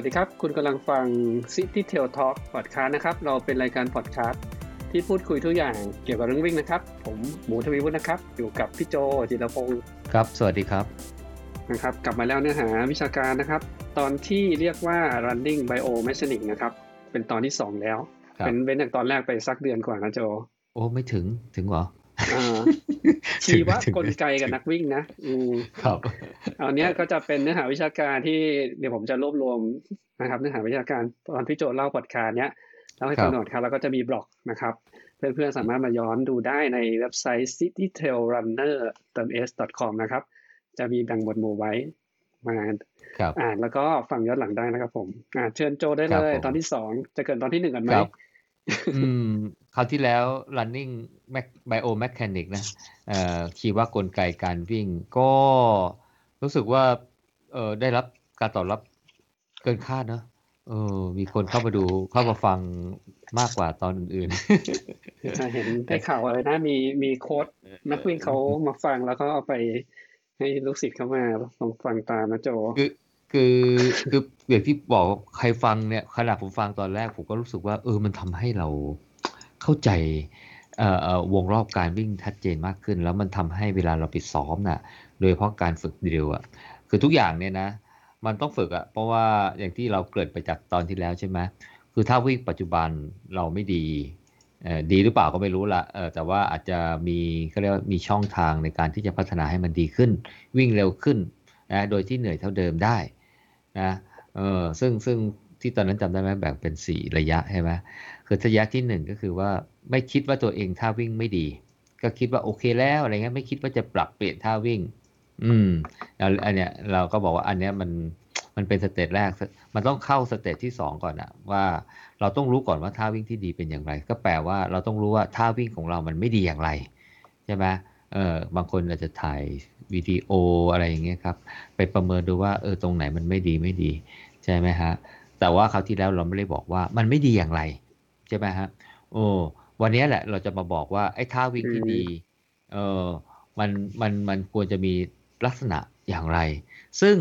วัสดีครับ คุณกำลังฟัง City Tail Talk Podcast นะครับ เราเป็นรายการพอดแคสต์ที่พูดคุยทุกอย่างเกี่ยวกับเรื่องวิ่งนะครับ ผมหมูทวีวุฒินะครับ อยู่กับพี่โจจิรพงศ์ครับ สวัสดีครับนะครับ กลับมาแล้วเนื้อหาวิชาการนะครับ ตอนที่เรียกว่า running biomechanics นะครับ เป็นตอนที่ 2 แล้วครับเป็นเว้นจากตอนแรกไปสักเดือนกว่านะโจ โอ้ไม่ถึงถึงเหรออ่า ชีถึงวะถึงกลไกกับนักวิ่งนะอืมครับอันเนี้ยก็จะเป็นเนื้อหาวิชาการที่เดี๋ยวผมจะรวบรวมนะครับ เนื้อหาวิชาการตอนพี่โจเล่าพอดคาสต์เนี้ยเล่าให้ฟังหน่อยครับแล้วก็จะมีบล็อกนะครับ เพื่อนๆสามารถมาย้อนดูได้ในเว็บไซต์ citytrailrunner.s.com นะครับ จะมีแบ่งหมวดหมู่ไว้มาครับอ่านแล้วก็ฟังย้อนหลังได้นะครับผมอ่าเชิญโจได้ครัเลบยผมตอนที่สองจะเกินตอนที่หนึ่งกันไหมครับ อืมคราวที่แล้ว running Mac- biomechanic นะเอ่อชีวกลไกการวิ่ง ก็รู้สึกว่าเออได้รับการตอบรับเกินคาดเนอะเออมีคนเข้ามาดูเข้ามาฟังมากกว่าตอนอื่นจะเห็นได้ข่าวอะไรนะ มีมีโค้ดนักวิ่งเขามาฟังแล้วก็เอาไปให้ลูกศิษย์เขามาลองฟังตามนะโจคือ คือคืออย่างที่บอกใครฟังเนี่ยขนาดผมฟังตอนแรกผมก็รู้สึกว่า เออมันทำให้เราเข้าใจอ่อเอ่อวงรอบการวิ่งชัดเจนมากขึ้น แล้วมันทำให้เวลาเราไปซ้อมน่ะ โดยเฉพาะการฝึกเดริลอะคือทุกอย่างเนี่ยนะ มันต้องฝึกอะเพราะว่าอย่างที่เราเกิดไปจากตอนที่แล้วใช่ไหมคือถ้าวิ่งปัจจุบันเราไม่ดีเออดีหรือเปล่าก็ไม่รู้ละเออแต่ว่าอาจจะมีเขาเรียกว่ามีช่องทางในการที่จะพัฒนาให้มันดีขึ้น วิ่งเร็วขึ้นนะโดยที่เหนื่อยเท่าเดิมได้ นะเออซึ่งซึ่งที่ตอนนั้นจำได้ไหมแบ่งเป็นสี่ระยะใช่ไหมคือระยะที่หนึ่งก็คือว่าไม่คิดว่าตัวเองท่าวิ่งไม่ดี ก็คิดว่าโอเคแล้วอะไรเงี้ยไม่คิดว่าจะปรับเปลี่ยนท่าวิ่ง อืมแล้วอันเนี้ยเราก็บอกว่าอันเนี้ยมันมันเป็น stage แรก มันต้องเข้า stage ที่สองก่อนอะว่าเราต้องรู้ก่อนว่าท่าวิ่งที่ดีเป็นอย่างไร ก็แปลว่าเราต้องรู้ว่าท่าวิ่งของเรามันไม่ดีอย่างไรใช่ไหม เออบางคนอาจจะถ่ายวิดีโออะไรอย่างเงี้ยครับ ไปประเมินดูว่าเออตรงไหนมันไม่ดีไม่ดี ใช่ไหมฮะ แต่ว่าคราวที่แล้วเราไม่ได้บอกว่ามันไม่ดีอย่างไร ใช่ไหมฮะโอ้วันนี้แหละเราจะมาบอกว่าไอ้ท่าวิ่งที่ดีเออมันมันมันควรจะมีลักษณะอย่างไร ซึ่ง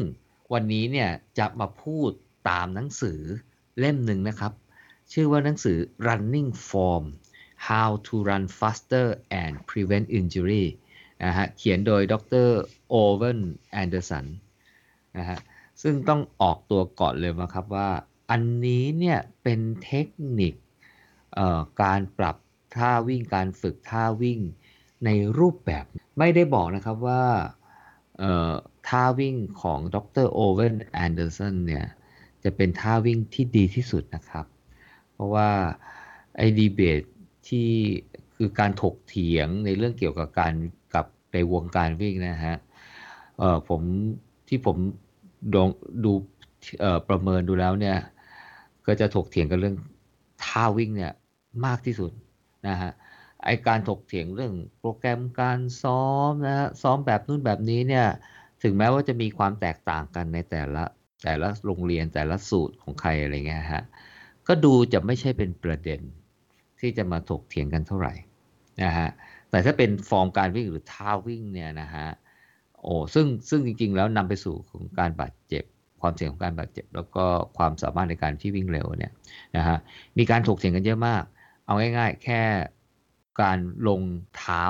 วันนี้เนี่ยจะมาพูดตามหนังสือเล่มหนึ่งนะครับ ชื่อว่าหนังสือ running form how to run faster and prevent injury นะฮะเขียนโดยดรโอเวนแอนเดอร์สันนะฮะซึ่งต้องออกตัวก่อนเลยนะครับว่าอันนี้เนี่ยเป็นเทคนิคการปรับท่าวิ่งการฝึกท่าวิ่งในรูปแบบไม่ได้บอกนะครับว่าท่าวิ่งของดรโอเวนแอนเดอร์สันเนี่ยจะเป็นท่าวิ่งที่ดีที่สุดนะครับ เพราะว่าไอดีเบต ที่คือการถกเถียงในเรื่องเกี่ยวกับการกับในวงการวิ่งนะฮะเออผมที่ผมดองดูเอ่อประเมินดูแล้วเนี่ย ก็จะถกเถียงกันเรื่องท่าวิ่งเนี่ยมากที่สุดนะฮะไอการถกเถียงเรื่องโปรแกรมการซ้อมนะฮะซ้อมแบบนู่นแบบนี้เนี่ยถึงแม้ว่าจะมีความแตกต่างกันในแต่ละแต่ละโรงเรียนแต่ละสูตรของใครอะไรเงี้ยฮะก็ดูจะไม่ใช่เป็นประเด็น ที่จะมาถกเถียงกันเท่าไหร่นะฮะแต่ถ้าเป็นฟอร์มการวิ่งหรือท่าวิ่งเนี่ยนะฮะโอ้ซึ่งซึ่งจริง ๆ แล้วนำไปสู่ของการบาดเจ็บ ความเสี่ยงของการบาดเจ็บ แล้วก็ความสามารถในการที่วิ่งเร็วเนี่ยนะฮะมีการถกเถียงกันเยอะมาก เอาง่ายๆ แค่การลงเท้า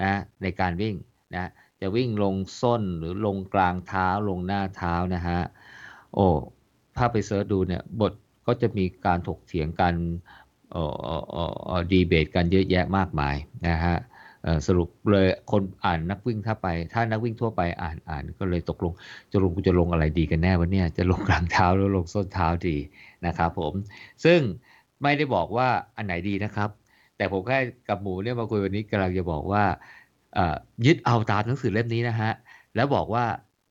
นะในการวิ่งนะจะวิ่งลงส้นหรือลงกลางเท้าลงหน้าเท้านะฮะโอ้ถ้าไปเสิร์ชดูเนี่ยบทก็จะมีการถกเถียงกัน อ่ออ่ออ่อดีเบตกันเยอะแยะมากมายนะฮะสรุปเลยคนอ่านนักวิ่งถ้าไป ถ้านักวิ่งทั่วไปอ่านอ่านก็เลยตกลงจะลงกูจะลงอะไรดีกันแน่วะเนี่ยจะลงกลางเท้าหรือลงส้นเท้าดีนะครับผม ซึ่งไม่ได้บอกว่าอันไหนดีนะครับ แต่ผมแค่กับหมูเนี่ยมาคุยวันนี้กำลังจะบอกว่ายึดเอาตามหนังสือเล่มนี้นะฮะแล้วบอกว่า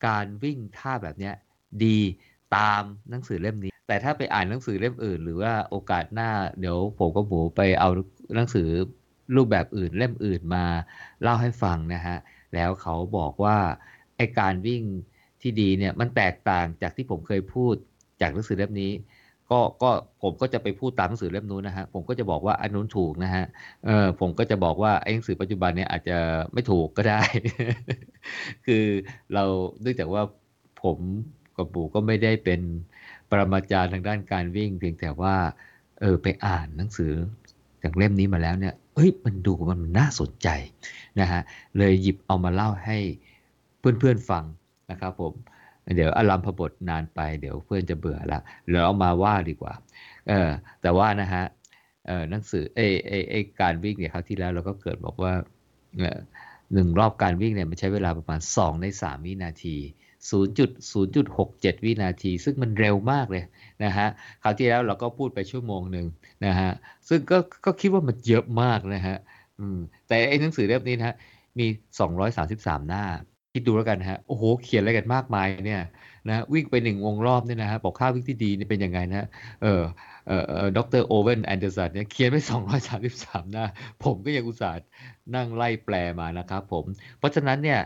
การวิ่งท่าแบบเนี้ยดีตามหนังสือเล่มนี้ แต่ถ้าไปอ่านหนังสือเล่มอื่น หรือว่าโอกาสหน้าเดี๋ยวผมกับหมูไปเอาหนังสือรูปแบบอื่นเล่มอื่นมาเล่าให้ฟังนะฮะ แล้วเขาบอกว่าไอการวิ่งที่ดีเนี่ยมันแตกต่างจากที่ผมเคยพูดจากหนังสือเล่มนี้ ก็ก็ผมก็จะไปพูดตามหนังสือเล่มนู้นนะฮะผมก็จะบอกว่าอันนู้นถูกนะฮะเออผมก็จะบอกว่าไอ้หนังสือปัจจุบันเนี่ยอาจจะไม่ถูกก็ได้ คือเราเนื่องจากว่าผมกับปู่ก็ไม่ได้เป็น ปรมาจารย์ทางด้านการวิ่ง เพียงแต่ว่า เออไปอ่านหนังสือจากเล่มนี้มาแล้วเนี่ยเอ้ยมันดูมันน่าสนใจนะฮะเลยหยิบเอามาเล่าให้เพื่อนๆฟังนะครับผมเดี๋ยวอารมพบทนานไปเดี๋ยวเพื่อนจะเบื่อละเราเอามาว่าดีกว่าเออแต่ว่านะฮะเออหนังสือเอเอเอการวิ่งเนี่ยคราวที่แล้วเราก็เกิดบอกว่าเออหนึ่งรอบการวิ่งเนี่ยมันใช้เวลาประมาณ 2 ใน 3 วินาที 0.0.67 วินาที ซึ่งมันเร็วมากเลยนะฮะคราวที่แล้วเราก็พูดไปชั่วโมงหนึ่งนะฮะซึ่งก็ก็คิดว่ามันเยอะมากนะฮะอืมแต่ไอ้หนังสือเล่มนี้นะฮะมี 233 หน้า คิดดูแล้วกันฮะโอ้โห เขียนอะไรกันมากมายเนี่ยนะวิ่งไปหนึ่งวงรอบเนี่ยนะฮะบอกท่าวิ่งที่ดีเนี่ยเป็นยังไงนะเออเออเออดรโอเวนแอนเดอร์สันเนี่ยเขียนไป 233 หน้า ผมก็ยังอุตส่าห์นั่งไล่แปลมานะครับผม เพราะฉะนั้นเนี่ย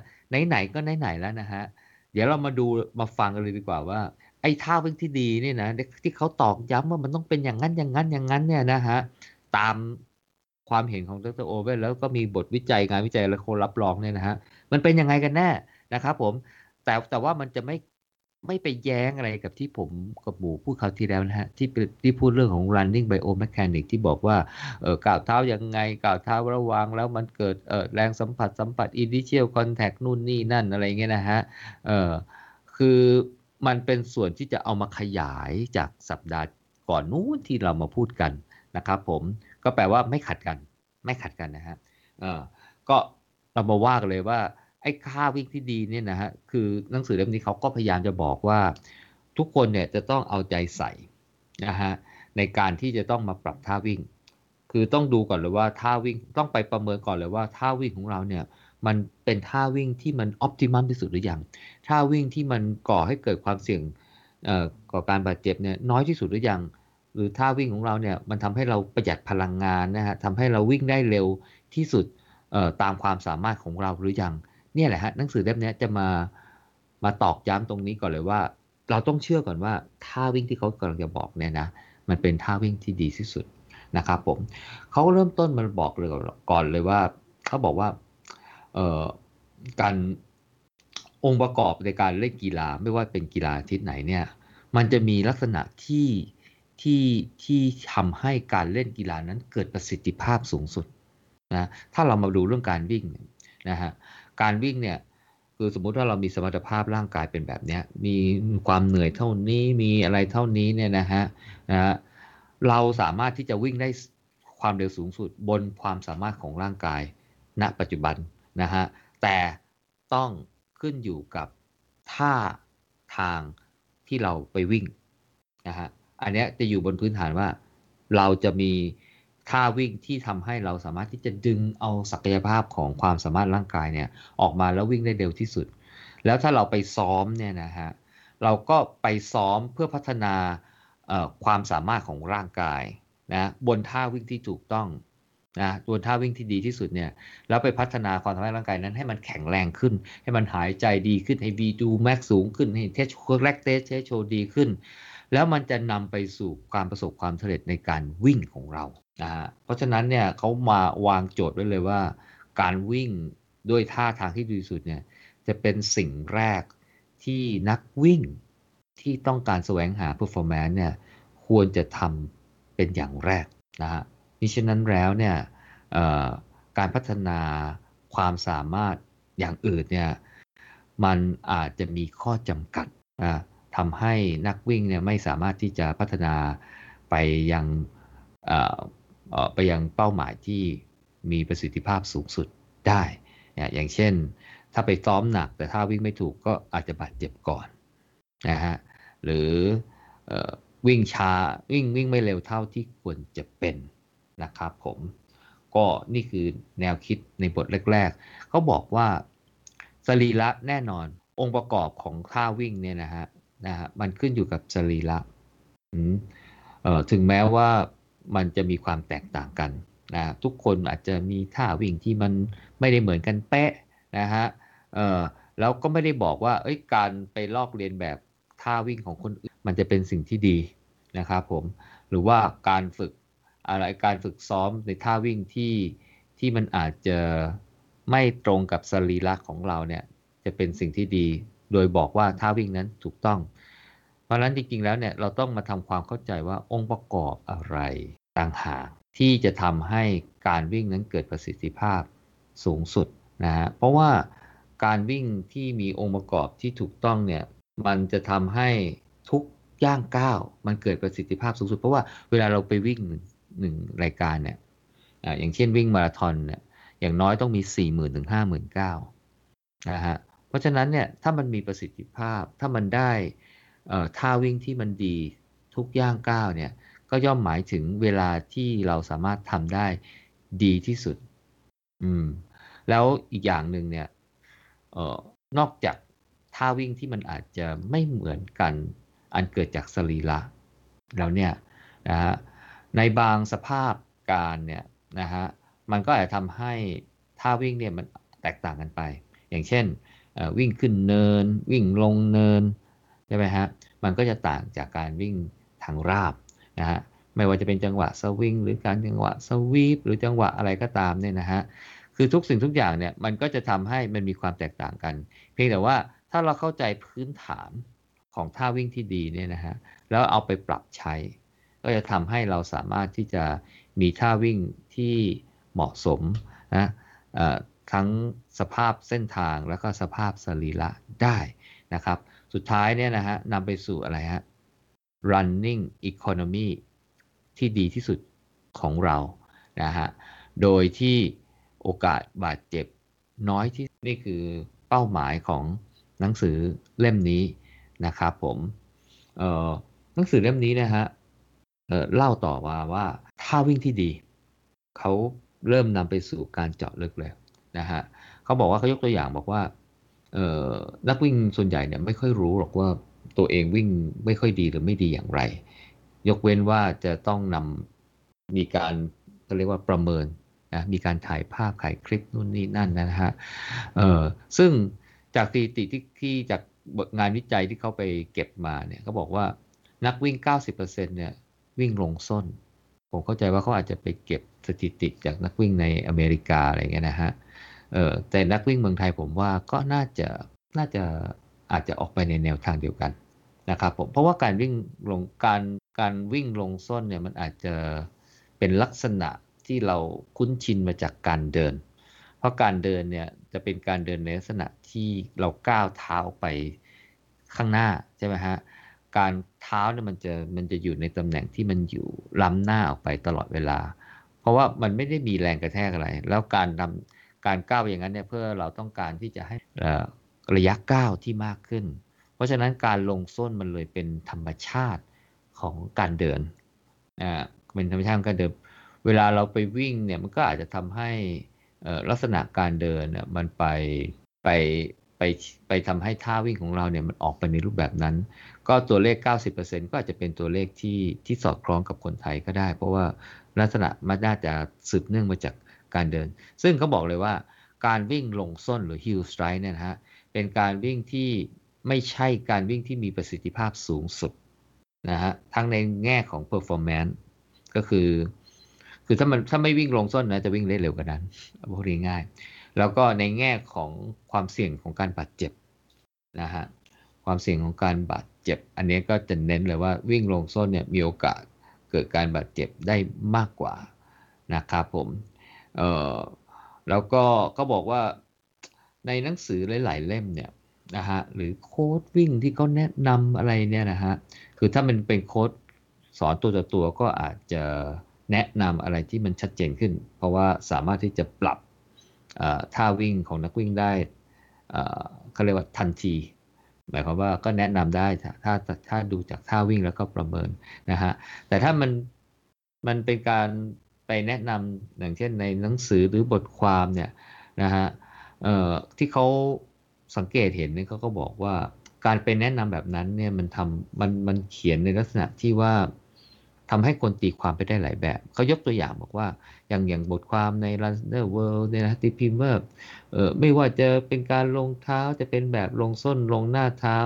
ไหนๆก็ไหนๆแล้วนะฮะ เดี๋ยวเรามาดูมาฟังกันเลยดีกว่าว่า ไอ้ท่าวิ่งที่ดีเนี่ยนะที่เขาตอกย้ำว่ามันต้องเป็นอย่างนั้นอย่างนั้นอย่างนั้นเนี่ยนะฮะตามความเห็นของดรโอเวนแล้วก็มีบทวิจัยงานวิจัยและคนรับรองเนี่ยนะฮะมันเป็นยังไงกันแน่นะครับผมแต่แต่ว่ามันจะไม่ ไม่ไปแย้งอะไรกับที่ผมกับหมูพูดคราวที่แล้วนะฮะที่ที่พูดเรื่องของ running biomechanics ที่บอกว่าเออก่าวเท้ายังไงก่าวเท้าระวังแล้วมันเกิดเออแรงสัมผัสสัมผัส initial contact นู่นนี่นั่นอะไรเงี้ยนะฮะเออคือมันเป็นส่วนที่จะเอามาขยายจากสัปดาห์ก่อนนู้นที่เรามาพูดกันนะครับผมก็แปลว่าไม่ขัดกัน ไม่ขัดกันนะฮะเออก็เรามาว่ากันเลยว่า ไอ้ค่าวิ่งที่ดีเนี่ยนะฮะคือหนังสือเล่มนี้เขาก็พยายามจะบอกว่า ทุกคนเนี่ยจะต้องเอาใจใส่นะฮะในการที่จะต้องมาปรับท่าวิ่ง คือต้องดูก่อนเลยว่าท่าวิ่งต้องไปประเมินก่อนเลยว่าท่าวิ่งของเราเนี่ยมันเป็นท่าวิ่งที่มันออพติมัมที่สุดหรือยังท่าวิ่งที่มันก่อให้เกิดความเสี่ยงก่อการบาดเจ็บเนี่ยน้อยที่สุดหรือยังหรือท่าวิ่งของเราเนี่ยมันทำให้เราประหยัดพลังงานนะฮะทำให้เราวิ่งได้เร็วที่สุดตามความสามารถของเราหรือยัง เนี่ยแหละฮะหนังสือเล่มนี้จะมามาตอกย้ำตรงนี้ก่อนเลยว่า เราต้องเชื่อก่อนว่าท่าวิ่งที่เขากำลังจะบอกเนี่ยนะมันเป็นท่าวิ่งที่ดีที่สุดนะครับผมเขาเริ่มต้นมันบอกเลยก่อนเลยว่าเขาบอกว่าการองค์ประกอบในการเล่นกีฬาไม่ว่าเป็นกีฬาทิศไหนเนี่ยมันจะมีลักษณะที่ที่ที่ทำให้การเล่นกีฬานั้นเกิดประสิทธิภาพสูงสุดนะถ้าเรามาดูเรื่องการวิ่งนะฮะ การวิ่งเนี่ยคือสมมุติว่าเรามีสมรรถภาพร่างกายเป็นแบบนี้มีความเหนื่อยเท่านี้มีอะไรเท่านี้เนี่ยนะฮะนะฮะเราสามารถที่จะวิ่งได้ความเร็วสูงสุดบนความสามารถของร่างกาย ณปัจจุบันนะฮะแต่ต้องขึ้นอยู่กับท่าทางที่เราไปวิ่งนะฮะอันนี้จะอยู่บนพื้นฐานว่าเราจะมี ท่าวิ่งที่ทำให้เราสามารถที่จะดึงเอาศักยภาพของความสามารถร่างกายเนี่ยออกมาแล้ววิ่งได้เร็วที่สุด แล้วถ้าเราไปซ้อมเนี่ยนะฮะเราก็ไปซ้อมเพื่อพัฒนาความสามารถของร่างกายนะบนท่าวิ่งที่ถูกต้องนะบนท่าวิ่งที่ดีที่สุดเนี่ยแล้วไปพัฒนาความสามารถร่างกายนั้นให้มันแข็งแรงขึ้น ให้มันหายใจดีขึ้นให้ V2 max สูงขึ้นให้เทสโคแลกเตสเทสโชดีขึ้น แล้วมันจะนำไปสู่การประสบความสำเร็จในการวิ่งของเรานะฮะเพราะฉะนั้นเนี่ยเขามาวางโจทย์ไว้เลยว่า การวิ่งด้วยท่าทางที่ดีสุดเนี่ยจะเป็นสิ่งแรกที่นักวิ่งที่ต้องการแสวงหา performance เนี่ยควรจะทำเป็นอย่างแรกนะฮะมิฉะนั้นแล้วเนี่ยการพัฒนาความสามารถอย่างอื่นเนี่ยมันอาจจะมีข้อจำกัดนะ ทำให้นักวิ่งเนี่ยไม่สามารถที่จะพัฒนาไปยังไปยังเป้าหมายที่มีประสิทธิภาพสูงสุดได้ อย่างเช่น ถ้าไปซ้อมหนักแต่ถ้าวิ่งไม่ถูกก็อาจจะบาดเจ็บก่อนนะฮะ หรือวิ่งช้าวิ่งวิ่งไม่เร็วเท่าที่ควรจะเป็นนะครับผม ก็นี่คือแนวคิดในบทแรกๆเขาบอกว่าสรีระแน่นอนองค์ประกอบของท่าวิ่งเนี่ยนะฮะ นะฮะมันขึ้นอยู่กับสรีระถึงแม้ว่ามันจะมีความแตกต่างกันนะทุกคนอาจจะมีท่าวิ่งที่มันไม่ได้เหมือนกันเป๊ะนะฮะเออแล้วก็ไม่ได้บอกว่าเอ้ยการไปลอกเรียนแบบท่าวิ่งของคนอื่นมันจะเป็นสิ่งที่ดีนะครับผมหรือว่าการฝึกอะไรการฝึกซ้อมในท่าวิ่งที่ที่มันอาจจะไม่ตรงกับสรีระของเราเนี่ยจะเป็นสิ่งที่ดี โดยบอกว่าท่าวิ่งนั้นถูกต้อง ราะฉะนั้นจริงๆแล้วเนี่ยเราต้องมาทำความเข้าใจว่าองค์ประกอบอะไรต่างหากที่จะทำให้การวิ่งนั้นเกิดประสิทธิภาพสูงสุดนะฮะเพราะว่าการวิ่งที่มีองค์ประกอบที่ถูกต้องเนี่ยมันจะทำให้ทุกย่างก้าวมันเกิดประสิทธิภาพสูงสุด เพราะว่าเวลาเราไปวิ่งหนึ่งรายการเนี่ยอย่างเช่นวิ่งมาราธอนเนี่ยอย่างน้อยต้องมี 4 0,000ถึง59,000นะฮะเพราะฉะนั้นเนี่ยถ้ามันมีประสิทธิภาพถ้ามันได้ ท่าวิ่งที่มันดีทุกย่างก้าวเนี่ยก็ย่อมหมายถึงเวลาที่เราสามารถทำได้ดีที่สุด อืม แล้วอีกอย่างหนึ่งเนี่ยออนอกจากท่าวิ่งที่มันอาจจะไม่เหมือนกันอันเกิดจากสรีระแล้วเนี่ยนะฮะในบางสภาพการเนี่ยนะฮะมันก็อาจจะทำให้ท่าวิ่งเนี่ยมันแตกต่างกันไป อย่างเช่นวิ่งขึ้นเนิน วิ่งลงเนิน ช่ไหมฮะ มันก็จะต่างจากการวิ่งทางราบนะฮะ ไม่ว่าจะเป็นจังหวะสวิงหรือการจังหวะสวีปหรือจังหวะอะไรก็ตามเนี่ยนะฮะ คือทุกสิ่งทุกอย่างเนี่ยมันก็จะทำให้มันมีความแตกต่างกัน เพียงแต่ว่าถ้าเราเข้าใจพื้นฐานของท่าวิ่งที่ดีเนี่ยนะฮะ แล้วเอาไปปรับใช้ ก็จะทำให้เราสามารถที่จะมีท่าวิ่งที่เหมาะสมนะทั้งสภาพเส้นทางแล้วก็สภาพสรีระได้นะครับ สุดท้ายเนี่ยนะฮะนำไปสู่อะไรฮะ running economy ที่ดีที่สุดของเรานะฮะโดยที่โอกาสบาดเจ็บน้อยที่นี่คือเป้าหมายของหนังสือเล่มนี้นะครับผมเออหนังสือเล่มนี้นะฮะเออเล่าต่อว่าว่าถ้าวิ่งที่ดี เขาเริ่มนำไปสู่การเจาะลึกแล้วนะฮะเขาบอกว่าเขายกตัวอย่างบอกว่า นักวิ่งส่วนใหญ่เนี่ยไม่ค่อยรู้หรอกว่าตัวเองวิ่งไม่ค่อยดีหรือไม่ดีอย่างไร ยกเว้นว่าจะต้องนำมีการเรียกว่าประเมินนะมีการถ่ายภาพถ่ายคลิปนู่นนี่นั่นนะฮะเออซึ่งจากสถิติที่ที่จากงานวิจัยที่เขาไปเก็บมาเนี่ยเขาบอกว่านักวิ่ง 90%เนี่ยวิ่งลงส้น ผมเข้าใจว่าเขาอาจจะไปเก็บสถิติจากนักวิ่งในอเมริกาอะไรเงี้ยนะฮะเออแต่นักวิ่งเมืองไทยผมว่าก็น่าจะน่าจะอาจจะออกไปในแนวทางเดียวกันนะครับผมเพราะว่าการวิ่งลงการการวิ่งลงส้นเนี่ยมันอาจจะเป็นลักษณะที่เราคุ้นชินมาจากการเดิน เพราะการเดินเนี่ยจะเป็นการเดินในลักษณะที่เราก้าวเท้าไปข้างหน้าใช่ไหมฮะการเท้าเนี่ยมันจะมันจะอยู่ในตำแหน่งที่มันอยู่ล้ำหน้าออกไปตลอดเวลา เพราะว่ามันไม่ได้มีแรงกระแทกอะไร แล้วการทำ การก้าวอย่างนั้นเนี่ยเพื่อเราต้องการที่จะให้ระยะก้าวที่มากขึ้น เพราะฉะนั้นการลงส้นมันเลยเป็นธรรมชาติของการเดินอ่าเป็นธรรมชาติของการเดิน เวลาเราไปวิ่งเนี่ยมันก็อาจจะทำให้ลักษณะการเดินเนี่ยมันไปไปไปไปทำให้ท่าวิ่งของเราเนี่ยมันออกไปในรูปแบบนั้น ก็ตัวเลข 90%ก็อาจจะเป็นตัวเลขที่ที่สอดคล้องกับคนไทยก็ได้ เพราะว่าลักษณะมันน่าจะสืบเนื่องมาจาก การเดิน ซึ่งเขาบอกเลยว่าการวิ่งลงส้นหรือ heel strike เนี่ยนะฮะ เป็นการวิ่งที่ไม่ใช่การวิ่งที่มีประสิทธิภาพสูงสุดนะฮะ ทั้งในแง่ของ performance ก็คือ คือถ้ามันถ้าไม่วิ่งลงส้นนะจะวิ่งได้เร็วกว่านั้นพูดง่ายแล้วก็ในแง่ของความเสี่ยงของการบาดเจ็บนะฮะ ความเสี่ยงของการบาดเจ็บ อันนี้ก็จะเน้นเลยว่าวิ่งลงส้นเนี่ยมีโอกาสเกิดการบาดเจ็บได้มากกว่านะครับผม เออแล้วก็ก็บอกว่าในหนังสือหลาย ๆ เล่มเนี่ยนะฮะหรือโค้ดวิ่งที่เขาแนะนำอะไรเนี่ยนะฮะคือถ้ามันเป็นโค้ดสอนตัวต่อตัวก็อาจจะแนะนำอะไรที่มันชัดเจนขึ้น เพราะว่าสามารถที่จะปรับท่าวิ่งของนักวิ่งได้เขาเรียกว่าทันที หมายความว่าก็แนะนำได้ถ้าถ้าดูจากท่าวิ่งแล้วก็ประเมินนะฮะแต่ถ้ามันมันเป็นการ ไปแนะนำอย่างเช่นในหนังสือหรือบทความเนี่ยนะฮะที่เขาสังเกตเห็นเนี่ยเขาก็บอกว่าการไปแนะนำแบบนั้นเนี่ยมันทำมันมันเขียนในลักษณะที่ว่าทำให้คนตีความไปได้หลายแบบ เขายกตัวอย่างบอกว่า อย่างอย่างบทความใน Runner World เนี่ยนะที่พิมพ์ว่าเอไม่ว่าจะเป็นการลงเท้าจะเป็นแบบลงส้นลงหน้าเท้า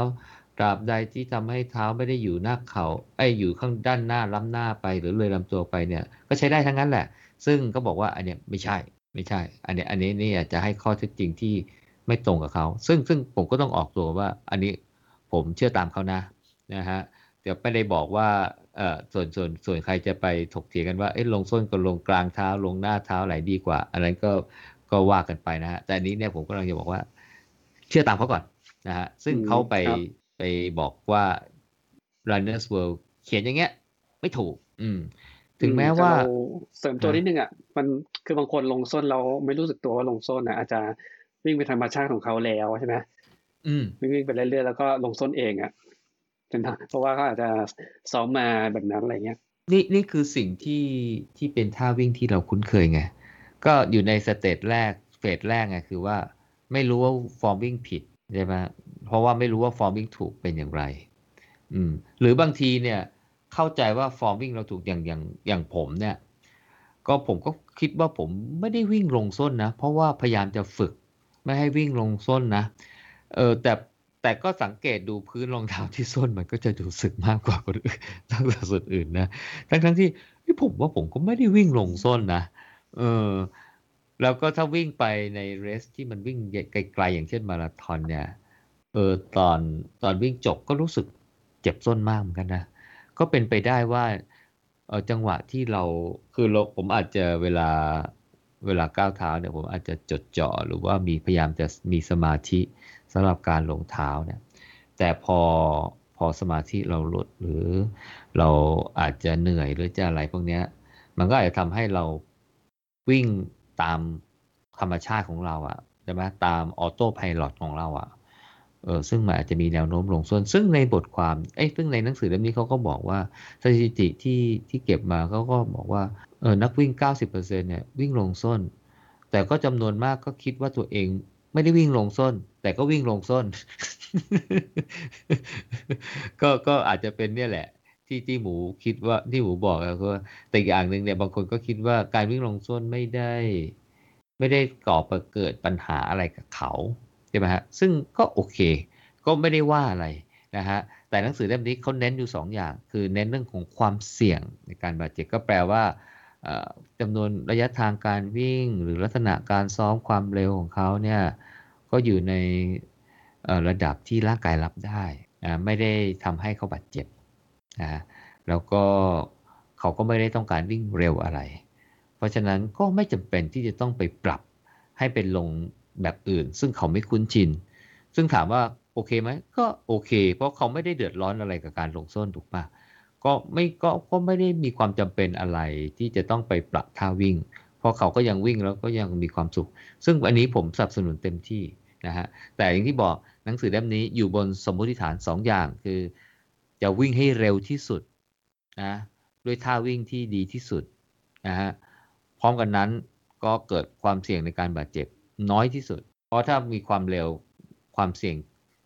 ตราบใดที่ทำให้เท้าไม่ได้อยู่หน้าเขาไอ้อยู่ข้างด้านหน้าล้ำหน้าไปหรือเลยลำตัวไปเนี่ย ก็ใช้ได้ทั้งนั้นแหละ ซึ่งก็บอกว่าอันเนี้ยไม่ใช่ไม่ใช่ อันเนี้ยอันนี้นี่จะให้ข้อเท็จจริงที่ไม่ตรงกับเขา ซึ่งซึ่งผมก็ต้องออกตัวว่า อันนี้ผมเชื่อตามเขานะนะฮะเดี๋ยวไม่ได้บอกว่าเอ่อส่วนส่วนส่วนใครจะไปถกเถียงกันว่าเอ๊ะลงส้นกับลงกลางเท้าลงหน้าเท้าไหนดีกว่า อันนั้นก็ก็ว่ากันไปนะฮะแต่อันนี้เนี่ยผมก็กำลังจะบอกว่า เชื่อตามเขาก่อนนะฮะซึ่งเขาไป ไปบอกว่า Runners World เขียนอย่างเงี้ย ไม่ถูก อืม ถึงแม้ว่าเรเสริมตัวนิดนึงอะมันคือบางคนลงส้นเราไม่รู้สึกตัวว่าลงส้นนะอาจจะวิ่งไปธรรมชาติของเขาแล้วใช่ไหมอืมวิ่งวิ่งไปเรื่อยๆแล้วก็ลงส้นเองอะเป็นทางเพราะว่าเขาอาจจะซ้อมมาแบบนั้นอะไรเงี้ยนี่นี่คือสิ่งที่ที่เป็นท่าวิ่งที่เราคุ้นเคยไง ก็อยู่ใน stage แรกphase แรกไงคือว่า ไม่รู้ว่าฟอร์มวิ่งผิดใช่ไหม เพราะว่าไม่รู้ว่าฟอร์มวิ่งถูกเป็นอย่างไร อืม หรือบางทีเนี่ย เข้าใจว่าฟอร์มวิ่งเราถูกอย่างอย่างอย่างผมเนี่ย ก็ผมก็คิดว่าผมไม่ได้วิ่งลงส้นนะ เพราะว่าพยายามจะฝึก ไม่ให้วิ่งลงส้นนะ เออแต่แต่ก็สังเกตดูพื้นรองเท้าที่ส้นมันก็จะดูสึกมากกว่าคนอื่นทั้งส่วนอื่นนะทั้งทั้งที่ผมว่าผมก็ไม่ได้วิ่งลงส้นนะเออแล้วก็ถ้าวิ่งไปในเรสที่มันวิ่งไกลๆอย่างเช่นมาราธอนเนี่ย เออตอนตอนวิ่งจบก็รู้สึกเจ็บส้นมากเหมือนกันนะ ก็เป็นไปได้ว่าเออจังหวะที่เราคือเราผมอาจจะเวลาเวลาก้าวเท้าเนี่ยผมอาจจะจดจ่อหรือว่ามีพยายามจะมีสมาธิสำหรับการลงเท้าเนี่ยแต่พอพอสมาธิเราลดหรือเราอาจจะเหนื่อยหรือจะอะไรพวกเนี้ยมันก็อาจจะทำให้เราวิ่งตามธรรมชาติของเราอะใช่ไหมตามออโต้พายロของเราอะ เออซึ่งมันอาจจะมีแนวโน้มลงส่วน ซึ่งในบทความเอ้ยซึ่งในหนังสือเล่มนี้เขาก็บอกว่าสถิติที่ที่เก็บมาเขาก็บอกว่าเออนักวิ่ง 90%เนี่ยวิ่งลงส้น แต่ก็จำนวนมากก็คิดว่าตัวเองไม่ได้วิ่งลงส้น แต่ก็วิ่งลงส้น ก็ก็อาจจะเป็นเนี่ยแหละ ที่ที่หมูคิดว่าที่หมูบอกอะคือแต่อีกอย่างหนึ่งเนี่ยบางคนก็คิดว่าการวิ่งลงส้นไม่ได้ ไม่ได้ก่อเกิดปัญหาอะไรกับเขา ช่ไหมฮะซึ่งก็โอเค ก็ไม่ได้ว่าอะไรนะฮะแต่หนังสือเล่มนี้เขาเน้นอยู่2ออย่าง คือเน้นเรื่องของความเสี่ยงในการบาดเจ็บก็แปลว่าจำนวนระยะทางการวิ่ง หรือลักษณะการซ้อมความเร็วของเขาเนี่ยก็อยู่ในระดับที่ร่างกายรับได้นะไม่ได้ทำให้เขาบาดเจ็บนะแล้วก็เขาก็ไม่ได้ต้องการวิ่งเร็วอะไร เพราะฉะนั้นก็ไม่จำเป็นที่จะต้องไปปรับให้เป็นลง แบบอื่น ซึ่งเขาไม่คุ้นชิน ซึ่งถามว่าโอเคไหมก็โอเค เพราะเขาไม่ได้เดือดร้อนอะไรกับการลงส้นถูกปะก็ไม่ก็ก็ไม่ได้มีความจำเป็นอะไรที่จะต้องไปปรับท่าวิ่ง เพราะเขาก็ยังวิ่งแล้วก็ยังมีความสุข ซึ่งอันนี้ผมสนับสนุนเต็มที่นะฮะแต่อย่างที่บอกหนังสือเล่มนี้อยู่บนสมมติฐาน2อย่างคือ จะวิ่งให้เร็วที่สุดนะด้วยท่าวิ่งที่ดีที่สุดนะฮะพร้อมกันนั้นก็เกิดความเสี่ยงในการบาดเจ็บ น้อยที่สุด เพราะถ้ามีความเร็วความเสี่ยง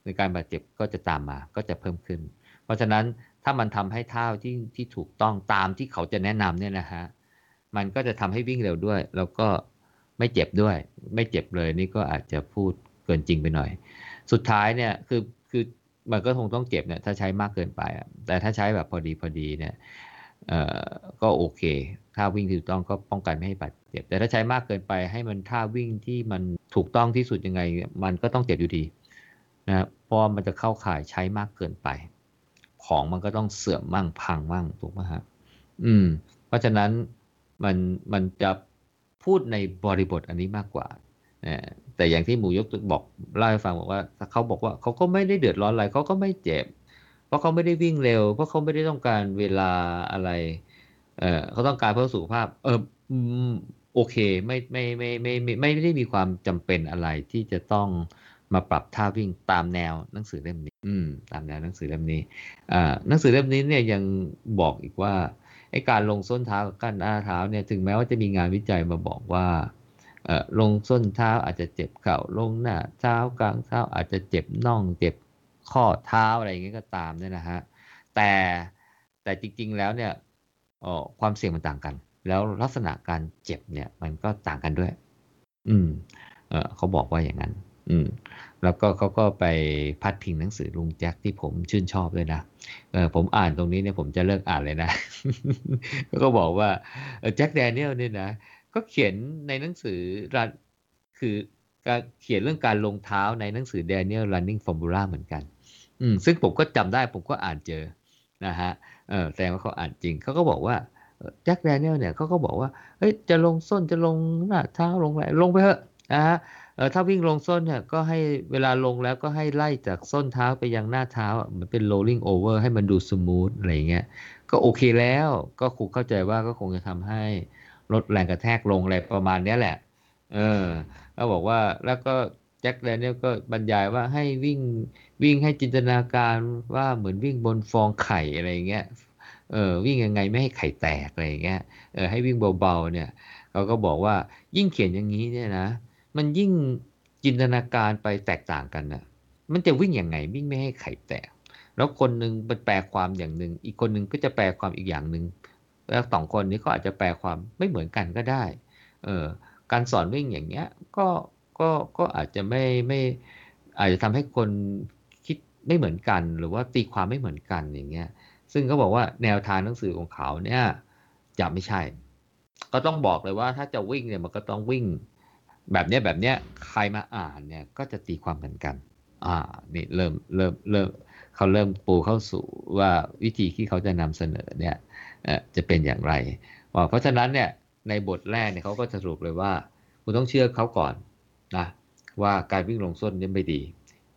ในการบาดเจ็บก็จะตามมาก็จะเพิ่มขึ้น เพราะฉะนั้นถ้ามันทำให้เท่าที่ที่ถูกต้องตามที่เขาจะแนะนำเนี่ยนะฮะมันก็จะทำให้วิ่งเร็วด้วย แล้วก็ไม่เจ็บด้วย ไม่เจ็บเลยนี่ก็อาจจะพูดเกินจริงไปหน่อย สุดท้ายเนี่ยคือคือมันก็คงต้องเจ็บเนี่ยถ้าใช้มากเกินไป แต่ถ้าใช้แบบพอดีพอดีเนี่ย ก็โอเค ท่าวิ่งที่ถูกต้องก็ป้องกันไม่ให้บาดเจ็บ แต่ถ้าใช้มากเกินไปให้มันท่าวิ่งที่มันถูกต้องที่สุดยังไง มันก็ต้องเจ็บอยู่ดีนะเพราะมันจะเข้าข่ายใช้มากเกินไป ของมันก็ต้องเสื่อมมั่งพังมั่งถูกไหมฮะอืม เพราะฉะนั้นมันมันจะพูดในบริบทอันนี้มากกว่าแต่อย่างที่หมูยกบอกเล่าให้ฟังบอกว่าเขาบอกว่าเขาก็ไม่ได้เดือดร้อนอะไรเขาก็ไม่เจ็บ เพราะเขาไม่ได้วิ่งเร็ว เพราะเขาไม่ได้ต้องการเวลาอะไร เออเขาต้องการเพื่อสุขภาพ เออโอเคไม่ไม่ไม่ไม่ไม่ไม่ได้มีความจำเป็นอะไรที่จะต้องมาปรับท่าวิ่งตามแนวหนังสือเล่มนี้ อืม ตามแนวหนังสือเล่มนี้อ่าหนังสือเล่มนี้เนี่ยยังบอกอีกว่าไอ้การลงส้นเท้ากับกั้นหน้าเท้าเนี่ยถึงแม้ว่าจะมีงานวิจัยมาบอกว่าลงส้นเท้าอาจจะเจ็บเข่าลงหน้าเท้ากลางเท้าอาจจะเจ็บน่องเจ็บ ข้อเท้าอะไรอย่างเงี้ยก็ตามเนี่ยนะฮะแต่แต่จริง ๆ แล้วเนี่ยความเสี่ยงมันต่างกัน แล้วลักษณะการเจ็บเนี่ยมันก็ต่างกันด้วย อืมเออเขาบอกว่าอย่างนั้น อืม แล้วก็เขาก็ไปพัดพิงหนังสือลุงแจ็คที่ผมชื่นชอบเลยนะเออผมอ่านตรงนี้เนี่ยผมจะเลิกอ่านเลยนะก็บอกว่าแจ็คแดเนียลเนี่ยนะก็เขียนในหนังสือรันคือการเขียนเรื่องการลงเท้าในหนังสือ Daniel Running Formula เหมือนกัน อืมซึ่งผมก็จำได้ผมก็อ่านเจอนะฮะเออแสดงว่าเขาอ่านจริงเขาก็บอกว่าแจ็คแดเนียลเนี่ยเขาก็บอกว่าเฮ้ยจะลงส้นจะลงหน้าเท้าลงอะไรลงไปเถอะนะฮะเออถ้าวิ่งลงส้นเนี่ยก็ให้เวลาลงแล้วก็ให้ไล่จากส้นเท้าไปยังหน้าเท้าเหมือนเป็น rolling over ให้มันดูสมูทอะไรเงี้ยก็โอเคแล้วก็คงเข้าใจว่าก็คงจะทำให้ลดแรงกระแทกลงอะไรประมาณนี้แหละ เออเขาบอกว่าแล้วก็ แจ็คแดเนียลก็บรรยายว่าให้วิ่งวิ่งให้จินตนาการว่าเหมือนวิ่งบนฟองไข่อะไรเงี้ยเออวิ่งยังไงไม่ให้ไข่แตกอะไรเงี้ยเออให้วิ่งเบาๆเนี่ยเขาก็บอกว่ายิ่งเขียนอย่างนี้เนี่ยนะ มันยิ่งจินตนาการไปแตกต่างกันนะมันจะวิ่งยังไงวิ่งไม่ให้ไข่แตก แล้วคนหนึ่งแปลความอย่างหนึ่งอีกคนหนึ่งก็จะแปลความอีกอย่างหนึ่งแล้วสองคนนี้ก็อาจจะแปลความไม่เหมือนกันก็ได้ เออการสอนวิ่งอย่างเงี้ยก็ ก็ก็อาจจะไม่ไม่อาจจะทำให้คนคิดไม่เหมือนกัน หรือว่าตีความไม่เหมือนกันอย่างเงี้ย ซึ่งเขาบอกว่าแนวทางหนังสือของเขาเนี่ยจะไม่ใช่ ก็ต้องบอกเลยว่าถ้าจะวิ่งเนี่ยมันก็ต้องวิ่ง แบบเนี้ยแบบเนี้ยใครมาอ่านเนี่ยก็จะตีความเหมือนกัน อ่านี่เริ่มเริ่มเริ่มเขาเริ่มปูเข้าสู่ว่าวิธีที่เขาจะนำเสนอเนี่ยจะเป็นอย่างไร เพราะฉะนั้นเนี่ยในบทแรกเนี่ยเขาก็สรุปเลยว่า คุณต้องเชื่อเขาก่อน นะว่าการวิ่งลงส้นนี่ไม่ดี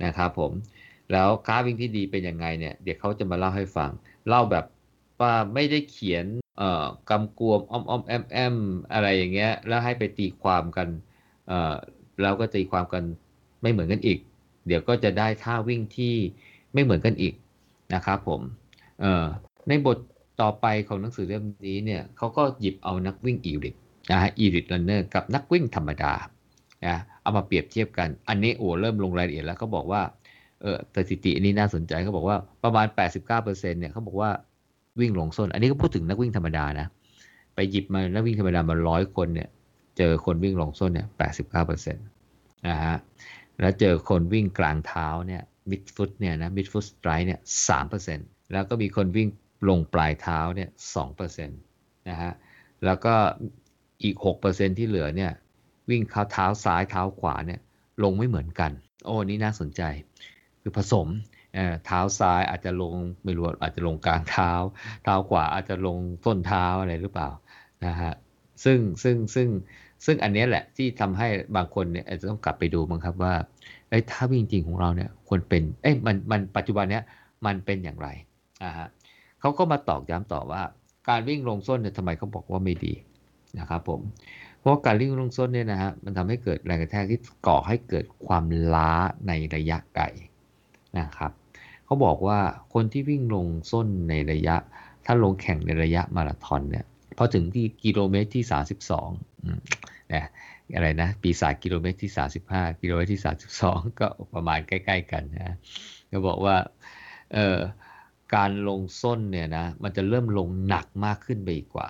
นะครับผมแล้วการวิ่งที่ดีเป็นยังไงเนี่ยเดี๋ยวเขาจะมาเล่าให้ฟัง เล่าแบบว่าไม่ได้เขียนเอ่อกำกวมอ้อมอ้อมแอมแอมอะไรอย่างเงี้ยแล้วให้ไปตีความกันเอ่อแล้วก็ตีความกันไม่เหมือนกันอีก เดี๋ยวก็จะได้ท่าวิ่งที่ไม่เหมือนกันอีกนะครับผมเอ่อในบทต่อไปของหนังสือเล่มนี้เนี่ยเขาก็หยิบเอานักวิ่งอีริทนะฮะอีริทรันเนอร์กับนักวิ่งธรรมดานะ เอามาเปรียบเทียบกัน อันนี้โอ้เริ่มลงรายละเอียดแล้วเขาบอกว่าเออสถิติอันนี้น่าสนใจเขาบอกว่าประมาณ 89%เนี่ยเขาบอกว่าวิ่งหลงส้น อันนี้ก็พูดถึงนักวิ่งธรรมดานะ ไปหยิบมานักวิ่งธรรมดามาร้อยคนเนี่ย เจอคนวิ่งหลงส้นเนี่ย 89%นะฮะ แล้วเจอคนวิ่งกลางเท้าเนี่ยมิดฟุตเนี่ยนะมิดฟุตสไตร์เนี่ย3%แล้วก็มีคนวิ่งลงปลายเท้าเนี่ย2%นะฮะแล้วก็อีก6%ที่เหลือเนี่ย วิ่งเท้าซ้ายเท้าขวาเนี่ยลงไม่เหมือนกัน โอ้นี่น่าสนใจ คือผสมเท้าซ้ายอาจจะลงไม่รู้อาจจะลงกลางเท้า เท้าขวาอาจจะลงต้นเท้าอะไรหรือเปล่านะฮะซึ่งซึ่งซึ่งซึ่งอันนี้แหละที่ทำให้บางคนเนี่ยอาจจะต้องกลับไปดูมั้งครับว่าไอ้ท่าวิ่งจริงของเราเนี่ยควรเป็นเอ้ยมันมันปัจจุบันเนี้ยมันเป็นอย่างไรอ่าฮะเขาก็มาตอกย้ำต่อว่า การวิ่งลงส้นเนี่ยทำไมเขาบอกว่าไม่ดีนะครับผม เพราะการวิ่งลงส้นเนี่ยนะฮะมันทำให้เกิดแรงกระแทกที่ก่อให้เกิดความล้าในระยะไกลนะครับเขาบอกว่าคนที่วิ่งลงส้นในระยะ ถ้าลงแข่งในระยะมาราธอนเนี่ยพอถึงที่กิโลเมตรที่ 32นะอะไรนะ ปีศาจกิโลเมตรที่ 35 กิโลเมตรที่ 32 ก็ประมาณใกล้ ๆ กันนะก็บอกว่าเออการลงส้นเนี่ยนะมันจะเริ่มลงหนักมากขึ้นไปอีกกว่า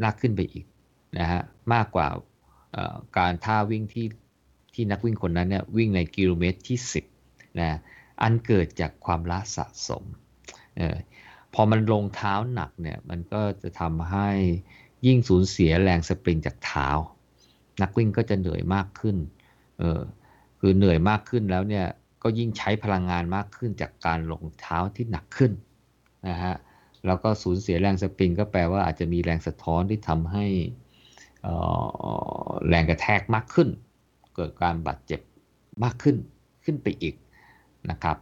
หนักขึ้นไปอีก นะฮะมากกว่าการท่าวิ่งที่ที่นักวิ่งคนนั้นเนี่ยวิ่งในกิโลเมตรที่ 10นะอันเกิดจากความล้าสะสมออพอมันลงเท้าหนักเนี่ยมันก็จะทำให้ยิ่งสูญเสียแรงสปริงจากเท้า นักวิ่งก็จะเหนื่อยมากขึ้นเออคือเหนื่อยมากขึ้นแล้วเนี่ยก็ยิ่งใช้พลังงานมากขึ้นจากการลงเท้าที่หนักขึ้นนะฮะแล้วก็สูญเสียแรงสปริงก็แปลว่าอาจจะมีแรงสะท้อนที่ทำให้ แรงกระแทกมากขึ้น เกิดการบาดเจ็บมากขึ้นขึ้นไปอีกนะครับ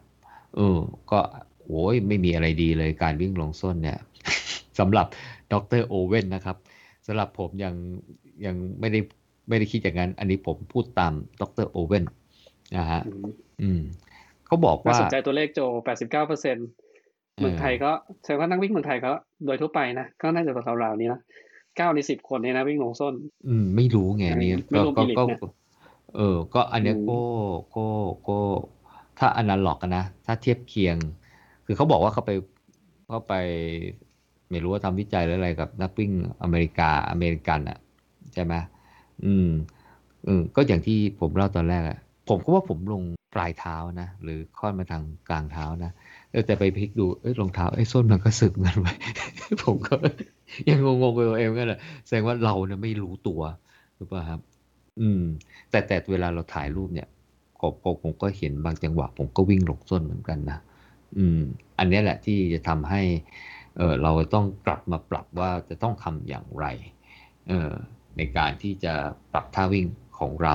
เออก็โอ้ยไม่มีอะไรดีเลยการวิ่งลงส้นเนี่ยสำหรับดรโอเว่นนะครับสำหรับผมยังยังไม่ได้ไม่ได้คิดอย่างนั้น อันนี้ผมพูดตามดรโอเว่นนะฮะอืมเขาบอกว่าสนใจตัวเลขโจ 89%เปอร์เซ็นต์เมืองไทยก็แสดงว่านักวิ่งเมืองไทยก็โดยทั่วไปนะ ก็น่าจะราวๆนี้นะ เก้าในสิบคนเนี่ยนะวิ่งลงส้น อืม ไม่รู้ไงนี่ก็ก็ก็เออ ก็อันนี้ก็ก็ก็ถ้าอนาล็อกนะ ถ้าเทียบเคียง คือเขาบอกว่าเขาไปเขาไป ไม่รู้ว่าทำวิจัยหรืออะไรกับนักวิ่งอเมริกาอเมริกันอะใช่ไหมอืม อืม ก็อย่างที่ผมเล่าตอนแรกอะผมก็ว่าผมลงปลายเท้านะ หรือค่อนมาทางกลางเท้านะเออแต่ไปพลิกดูเอ้ยรองเท้าไอ้ส้นมันก็สึกเงินไปผมก็ ยังงงๆไปเองกันแหละแสดงว่าเราเนี่ยไม่รู้ตัวหรือเปล่าครับ อืม แต่แต่เวลาเราถ่ายรูปเนี่ยผมผมก็เห็นบางจังหวะ ผมก็วิ่งหลงส้นเหมือนกันนะอืม อันนี้แหละที่จะทำให้ เออเราต้องกลับมาปรับว่าจะต้องทำอย่างไร เออในการที่จะปรับท่าวิ่งของเรา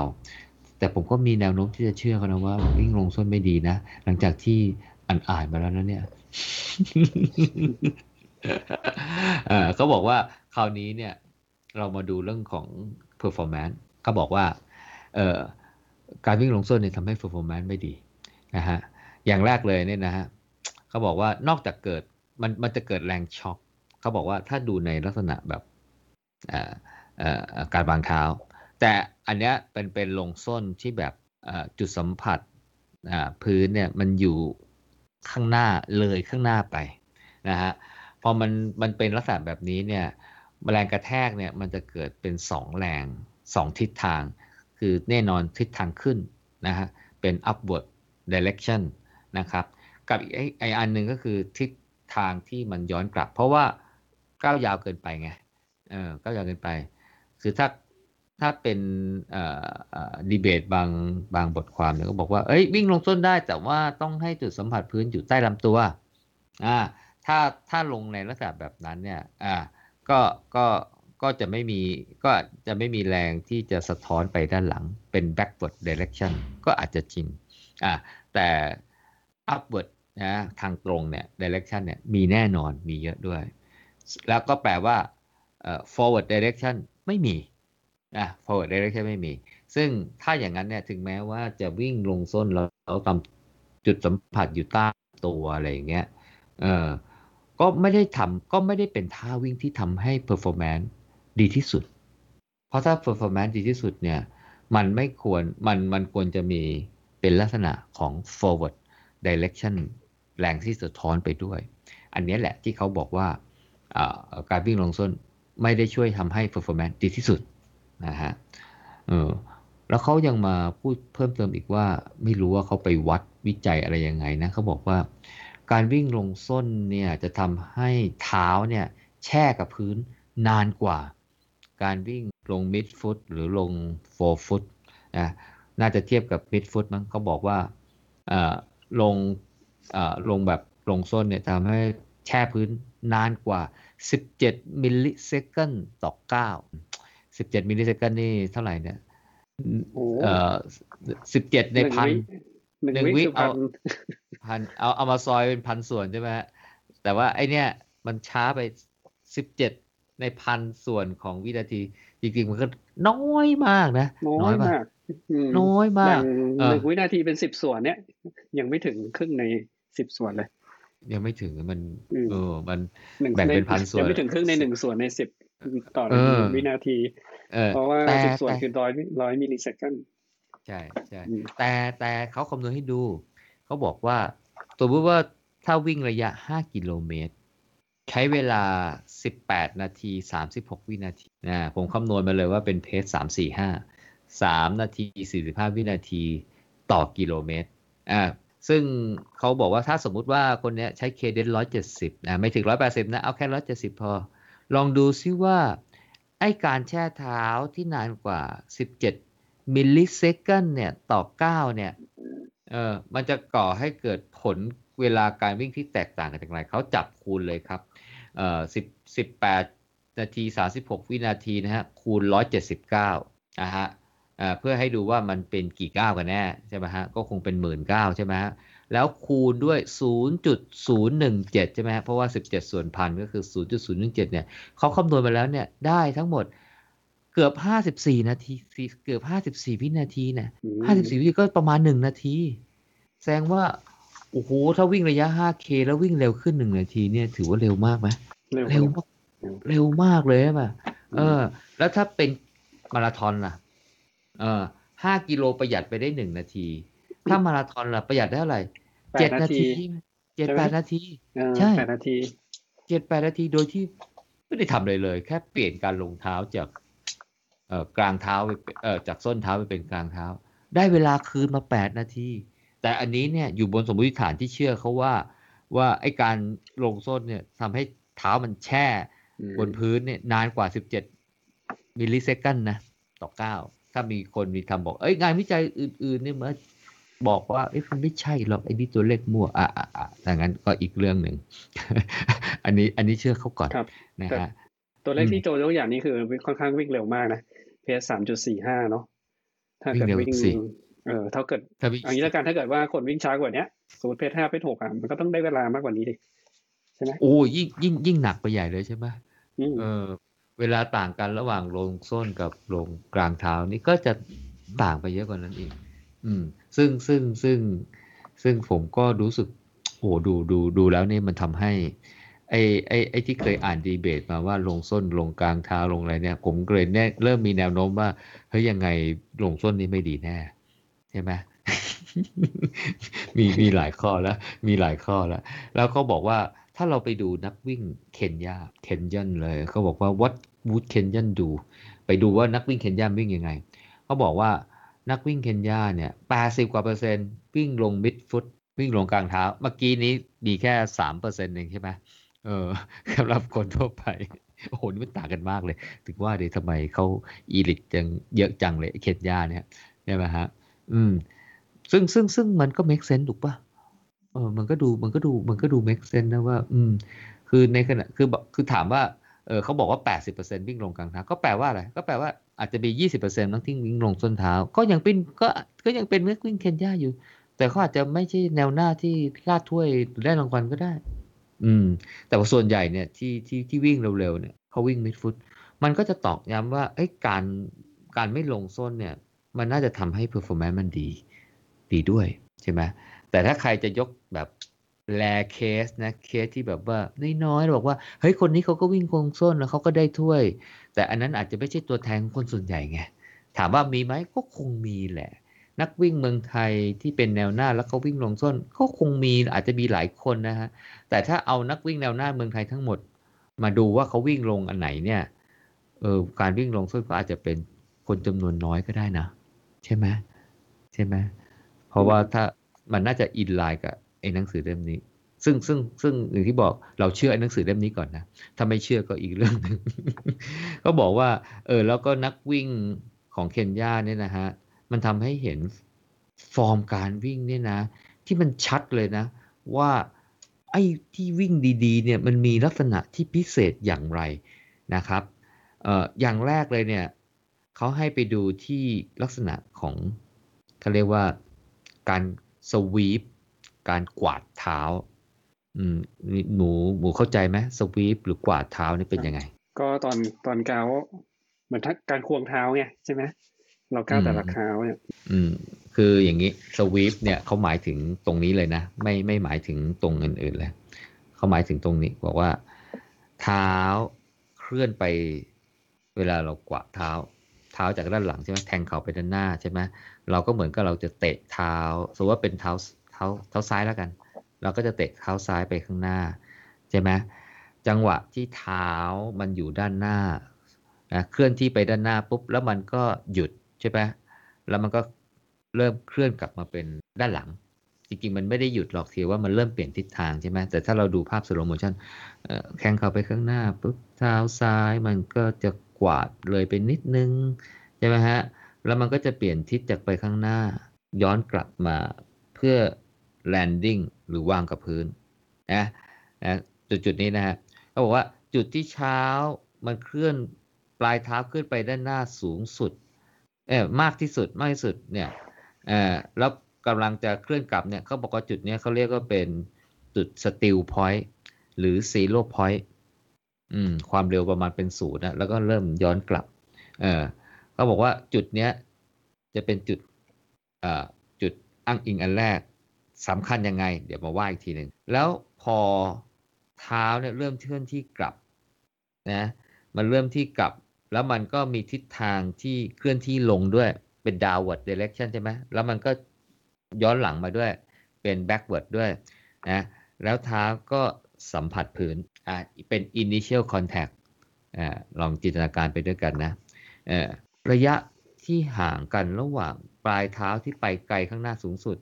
แต่ผมก็มีแนวโน้มที่จะเชื่อเขานะว่าวิ่งลงส้นไม่ดีนะ หลังจากที่อ่านอ่านมาแล้วนะเนี่ย เขาบอกว่าคราวนี้เนี่ย เรามาดูเรื่องของ performance เขาบอกว่าการวิ่งลงส้นเนี่ยทำให้ performance ไม่ดีนะฮะอย่างแรกเลยเนี่ยนะฮะเขาบอกว่านอกจากเกิดมันมันจะเกิดแรงช็อคเขาบอกว่าถ้าดูในลักษณะแบบการบางเท้า แต่อันเนี้ยเป็นเป็นลงส้นที่แบบจุดสัมผัสพื้นเนี่ยมันอยู่ข้างหน้าเลยข้างหน้าไปนะฮะ พอมันมันเป็นลักษณะแบบนี้เนี่ยแรงกระแทกเนี่ยมันจะเกิดเป็นสองแรงสองทิศทาง คือแน่นอนทิศทางขึ้นนะฮะเป็น upward direction นะครับ กับอีกไออันหนึ่งก็คือทิศทางที่มันย้อนกลับ เพราะว่าก้าวยาวเกินไปไงเออก้าวยาวเกินไป คือถ้าถ้าเป็นดีเบตบางบางบทความเนี่ยก็บอกว่าเอ้ยวิ่งลงส้นได้แต่ว่าต้องให้จุดสัมผัสพื้นอยู่ใต้ลำตัวอ่า ถ้าถ้าลงในลักษณะแบบนั้นเนี่ยอ่าก็ก็ก็จะไม่มีก็จะไม่มีแรงที่จะสะท้อนไปด้านหลังเป็น backward direction ก็อาจจะจริงอ่าแต่ upward นะทางตรงเนี่ย direction เนี่ยมีแน่นอนมีเยอะด้วย แล้วก็แปลว่า forward direction ไม่มีนะ forward direction ไม่มี ซึ่งถ้าอย่างนั้นเนี่ยถึงแม้ว่าจะวิ่งลงส้นแล้วตามจุดสัมผัสอยู่ใต้ตัวอะไรอย่างเงี้ยเออ ก็ไม่ได้ทำก็ไม่ได้เป็นท่าวิ่งที่ทำให้ performance ดีที่สุด เพราะถ้า performance ดีที่สุดเนี่ยมันไม่ควรมันมันควรจะมีเป็นลักษณะของ forward direction แรงที่สะท้อนไปด้วย อันนี้แหละที่เขาบอกว่าการวิ่งลงส้นไม่ได้ช่วยทำให้ performance ดีที่สุดนะฮะเออแล้วเขายังมาพูดเพิ่มเติมอีกว่าไม่รู้ว่าเขาไปวัดวิจัยอะไรยังไงนะเขาบอกว่า การวิ่งลงส้นเนี่ยจะทำให้เท้าเนี่ยแช่กับพื้นนานกว่า การวิ่งลง mid foot หรือลง four foot นะน่าจะเทียบกับ mid foot มั้งเขาบอกว่าลงลงแบบลงส้นเนี่ยทำให้แช่พื้นนานกว่า 17 มิลลิเซคันต่อ 9 17 มิลลิเซคันนี่เท่าไหร่เนี่ยเอ่อ17 ในพัน หนึ่งวิเอาพันเอาเอามาซอยเป็นพันส่วนใช่ไหมฮะแต่ว่าไอเนี้ยมันช้าไป17ในพันส่วนของวินาที จริงๆมันก็น้อยมากนะ น้อยมาก น้อยมากหนึ่งวินาทีเป็นสิบส่วนเนี้ยยังไม่ถึงครึ่งในสิบส่วนเลย ยังไม่ถึงมันเออมันแบ่งเป็นพันส่วนยังไม่ถึงครึ่งในหนึ่งส่วนในสิบต่อหนึ่งวินาที เพราะว่าสิบส่วนคือร้อยร้อยมิลลิเซคัน ใช่ใช่แต่แต่เขาคำนวณให้ดู เขาบอกว่าตัวมว่าถ้าวิ่งระยะห้ากิโลเมตร ใช้เวลาสิบแปดนาทีสามสิบหกวินาทีนะผมคำนวณมาเลยว่าเป็นเพจสามสี่ห้าสามนาทีสี่สิบห้าวินาทีต่อกิโลเมตรอ่าซึ่งเขาบอกว่าถ้าสมมุติว่าคนนี้ใช้เคเดนร้อยเจ็ดสิบนะไม่ถึงร้อยแปดสิบนะ เอาแค่ร้อยเจ็ดสิบพอ ลองดูซิว่า ไอการแช่เท้าที่นานกว่าสิบเจ็ด มิลลิเซกันเนี่ยต่อเก้าเนี่ยเออมันจะก่อให้เกิดผลเวลาการวิ่งที่แตกต่างกันอย่างไรเขาจับคูณเลยครับเอ่อสิบสิบแปดนาทีสาสิบหกวินาทีนะฮะคูณร้อยเจ็ดสิบเก้านะฮะเพื่อให้ดูว่ามันเป็นกี่ก้าวกันแน่ใช่ไหมฮะก็คงเป็นหมื่นก้าวใช่ไหมฮะแล้วคูณด้วย 0.017 ใช่ไหมฮะเพราะว่า 17 ส่วนพันก็คือ 0.017 เนี่ยเขาคำนวณมาแล้วเนี่ยได้ทั้งหมด เกือบ54นาทีเกือบ54วินาทีเนี่ย54วินาทีก็ประมาณ1นาที แสดงว่า โอ้โห ถ้าวิ่งระยะ 5K แล้ววิ่งเร็วขึ้น1นาทีเนี่ย ถือว่าเร็วมากไหมเร็วมากเร็วมากเลยใช่ป่ะเออ แล้วถ้าเป็นมาราธอนล่ะ เออห้ากิโลประหยัดไปได้หนึ่งนาที ถ้ามาราธอนล่ะประหยัดได้เท่าไหร่เจ็ดนาทีเจ็ดแปดนาที ใช่แปดนาทีเจ็ดแปดนาทีโดยที่ไม่ได้ทำเลยเลย แค่เปลี่ยนการลงเท้าจากเอ่อ กลางเท้าไปเอ่อจากส้นเท้าไปเป็นกลางเท้า ได้เวลาคืนมาแปดนาที แต่อันนี้เนี่ยอยู่บนสมมติฐานที่เชื่อเขาว่าว่าไอการลงส้นเนี่ยทำให้เท้ามันแช่บนพื้นเนี่ยนานกว่าสิบเจ็ดมิลลิเซกันนะ ต่อเก้าถ้ามีคนมีทำบอก เอ้ยงานวิจัยอื่นๆเนี่ยมาบอกว่าเอ้ยมันไม่ใช่หรอกไอ้นี่ตัวเลขมั่วอะอะอะดังนั้นก็อีกเรื่องหนึ่ง อันนี้อันนี้เชื่อเขาก่อนครับนะแต่ฮะตัวเลขอืมที่โจยกอย่างนี้คือค่อนข้างวิ่งเร็วมากนะ เพสสามจุดสี่ห้าเนาะถ้าเกิดวิ่งเร็ววิ่งสิเออถ้าเกิดถ้าวิ่งอันนี้แล้วกันถ้าเกิดว่าคนวิ่งช้ากว่าเนี้ยสมมติเพสห้าเพสหกอะมันก็ต้องได้เวลามากกว่านี้ดิใช่ไหมโอ้ยิ่งยิ่งยิ่งหนักไปใหญ่เลยใช่ไหมอืมเออ เวลาต่างกันระหว่างลงส้นกับลงกลางเท้านี่ก็จะต่างไปเยอะกว่านั้นอีก อืม ซึ่งซึ่งซึ่งซึ่งผมก็รู้สึกโอ้ดูดูดูแล้วนี่มันทำให้ ไอ้ไอ้ไอ้ที่เคยอ่านดีเบตมาว่าลงส้นลงกลางเท้าลงอะไรเนี่ย ผมก็เลยแน่เริ่มมีแนวโน้มว่าเฮ้ยยังไงลงส้นนี่ไม่ดีแน่ใช่ไหมมีมีหลายข้อแล้ว มีหลายข้อแล้ว แล้วเขาบอกว่าถ้าเราไปดูนักวิ่งเคนยาเคนยันเลยเขาบอกว่า what would Kenyan do ไปดูว่านักวิ่งเคนยาวิ่งยังไงเขาบอกว่านักวิ่งเคนยาเนี่ยแปดสิบกว่าเปอร์เซ็นต์วิ่งลงมิดฟุตวิ่งลงกลางเท้า เมื่อกี้นี้มีแค่สามเปอร์เซ็นต์เองใช่ไหม เออสำหรับคนทั่วไป โอ้โหนี่มันต่างกันมากเลย ถึงว่าเดี๋ยวทำไมเขาอีลิตจังเยอะจังเลยเคนยาเนี่ยใช่ไหมฮะ อืม ซึ่งซึ่งซึ่งมันก็ make sense ถูกปะเออมันก็ดูมันก็ดูมันก็ดู make sense นะว่า อืม คือในขณะคือบอกคือถามว่าเออเขาบอกว่า 80%วิ่งลงกลางเท้าก็แปลว่าอะไร ก็แปลว่าอาจจะมี 20%นักที่วิ่งลงส้นเท้า ก็ยังเป็นก็ก็ยังเป็นนักวิ่งเคนยาอยู่ แต่เขาอาจจะไม่ใช่แนวหน้าที่คาดถ้วยได้รางวัลก็ได้ อืม แต่ว่าส่วนใหญ่เนี่ยที่ที่ที่วิ่งเร็วๆเนี่ยเขาวิ่งมิดฟุต มันก็จะตอกย้ำว่าไอ้การการไม่ลงส้นเนี่ย มันน่าจะทำให้ performance มันดี ดีด้วยใช่ไหมแต่ถ้าใครจะยกแบบแลเคสนะเคสที่แบบว่าน้อยๆบอกว่าเฮ้ยคนนี้เขาก็วิ่งคงส้นแล้วเขาก็ได้ถ้วย แต่อันนั้นอาจจะไม่ใช่ตัวแทนของคนส่วนใหญ่ไงถามว่ามีไหมก็คงมีแหละ นักวิ่งเมืองไทยที่เป็นแนวหน้าแล้วเขาวิ่งลงส้นก็คงมีอาจจะมีหลายคนนะฮะแต่ถ้าเอานักวิ่งแนวหน้าเมืองไทยทั้งหมด มาดูว่าเขาวิ่งลงอันไหนเนี่ยเออการวิ่งลงส้นก็อาจจะเป็นคนจำนวนน้อยก็ได้นะ ใช่ไหมใช่ไหมเพราะว่าถ้ามันน่าจะอินไลน์กับไอ้หนังสือเล่มนี้ ซึ่งซึ่งซึ่งอย่างที่บอกเราเชื่อไอ้หนังสือเล่มนี้ก่อนนะถ้าไม่เชื่อก็อีกเรื่องหนึ่งก็บอกว่าเออแล้วก็นักวิ่งของเคนยาเนี่ยนะฮะ มันทำให้เห็นฟอร์มการวิ่งเนี่ยนะ ที่มันชัดเลยนะ ว่าไอ้ที่วิ่งดีๆเนี่ยมันมีลักษณะที่พิเศษอย่างไรนะครับเอ่ออย่างแรกเลยเนี่ยเขาให้ไปดูที่ลักษณะของเขาเรียกว่าการสวีปการกวาดเท้าอืมหนูหมูเข้าใจไหมสวีปหรือกวาดเท้านี่เป็นยังไง ก็ตอนตอนก้าวเหมือนการควงเท้าไงใช่ไหม เราก้าวแต่ละเท้าเนี่ยอืม คืออย่างนี้สวีปเนี่ยเขาหมายถึงตรงนี้เลยนะ ไม่ไม่หมายถึงตรงอื่นๆเลยเขาหมายถึงตรงนี้บอกว่าเท้าเคลื่อนไป เวลาเรากวาดเท้า เท้าจากด้านหลังใช่ไหมแทงเข่าไปด้านหน้าใช่ไหมเราก็เหมือนกับเราจะเตะเท้า สมมติว่าเป็นเท้าเท้าเท้าซ้ายแล้วกัน เราก็จะเตะเท้าซ้ายไปข้างหน้าใช่ไหมจังหวะที่เท้ามันอยู่ด้านหน้านะเคลื่อนที่ไปด้านหน้าปุ๊บแล้วมันก็หยุด ใช่ไหมแล้วมันก็เริ่มเคลื่อนกลับมาเป็นด้านหลัง จริงๆ มันไม่ได้หยุดหรอกเพียงว่ามันเริ่มเปลี่ยนทิศทางใช่ไหมแต่ถ้าเราดูภาพ slow motion แข้งเข้าไปข้างหน้าปุ๊บเท้าซ้ายมันก็จะกวาดเลยไปนิดนึงใช่ไหมฮะแล้วมันก็จะเปลี่ยนทิศจากไปข้างหน้า ย้อนกลับมาเพื่อ landing หรือวางกับพื้นนะนะจุดจุดนี้นะฮะเขาบอกว่าจุดที่เช้ามันเคลื่อนปลายเท้าขึ้นไปด้านหน้าสูงสุด เออมากที่สุดมากที่สุดเนี่ยเออแล้วกำลังจะเคลื่อนกลับเนี่ยเขาบอกว่าจุดเนี้ยเขาเรียกว่าเป็นจุด still point หรือ zero point อืมความเร็วประมาณเป็นศูนย์นะแล้วก็เริ่มย้อนกลับเออเขาบอกว่าจุดเนี้ยจะเป็นจุดเอ่อจุดอ้างอิงอันแรกสำคัญยังไง เดี๋ยวมาว่าอีกทีหนึ่งแล้วพอเท้าเนี่ยเริ่มเคลื่อนที่กลับนะมันเริ่มที่กลับ แล้วมันก็มีทิศทางที่เคลื่อนที่ลงด้วยเป็น downward direction ใช่ไหมแล้วมันก็ย้อนหลังมาด้วย เป็น backward ด้วยนะแล้วเท้าก็สัมผัสพื้นอ่าเป็น initial contact อ่าลองจินตนาการไปด้วยกันนะเออระยะที่ห่างกันระหว่างปลายเท้าที่ไปไกลข้างหน้าสูงสุด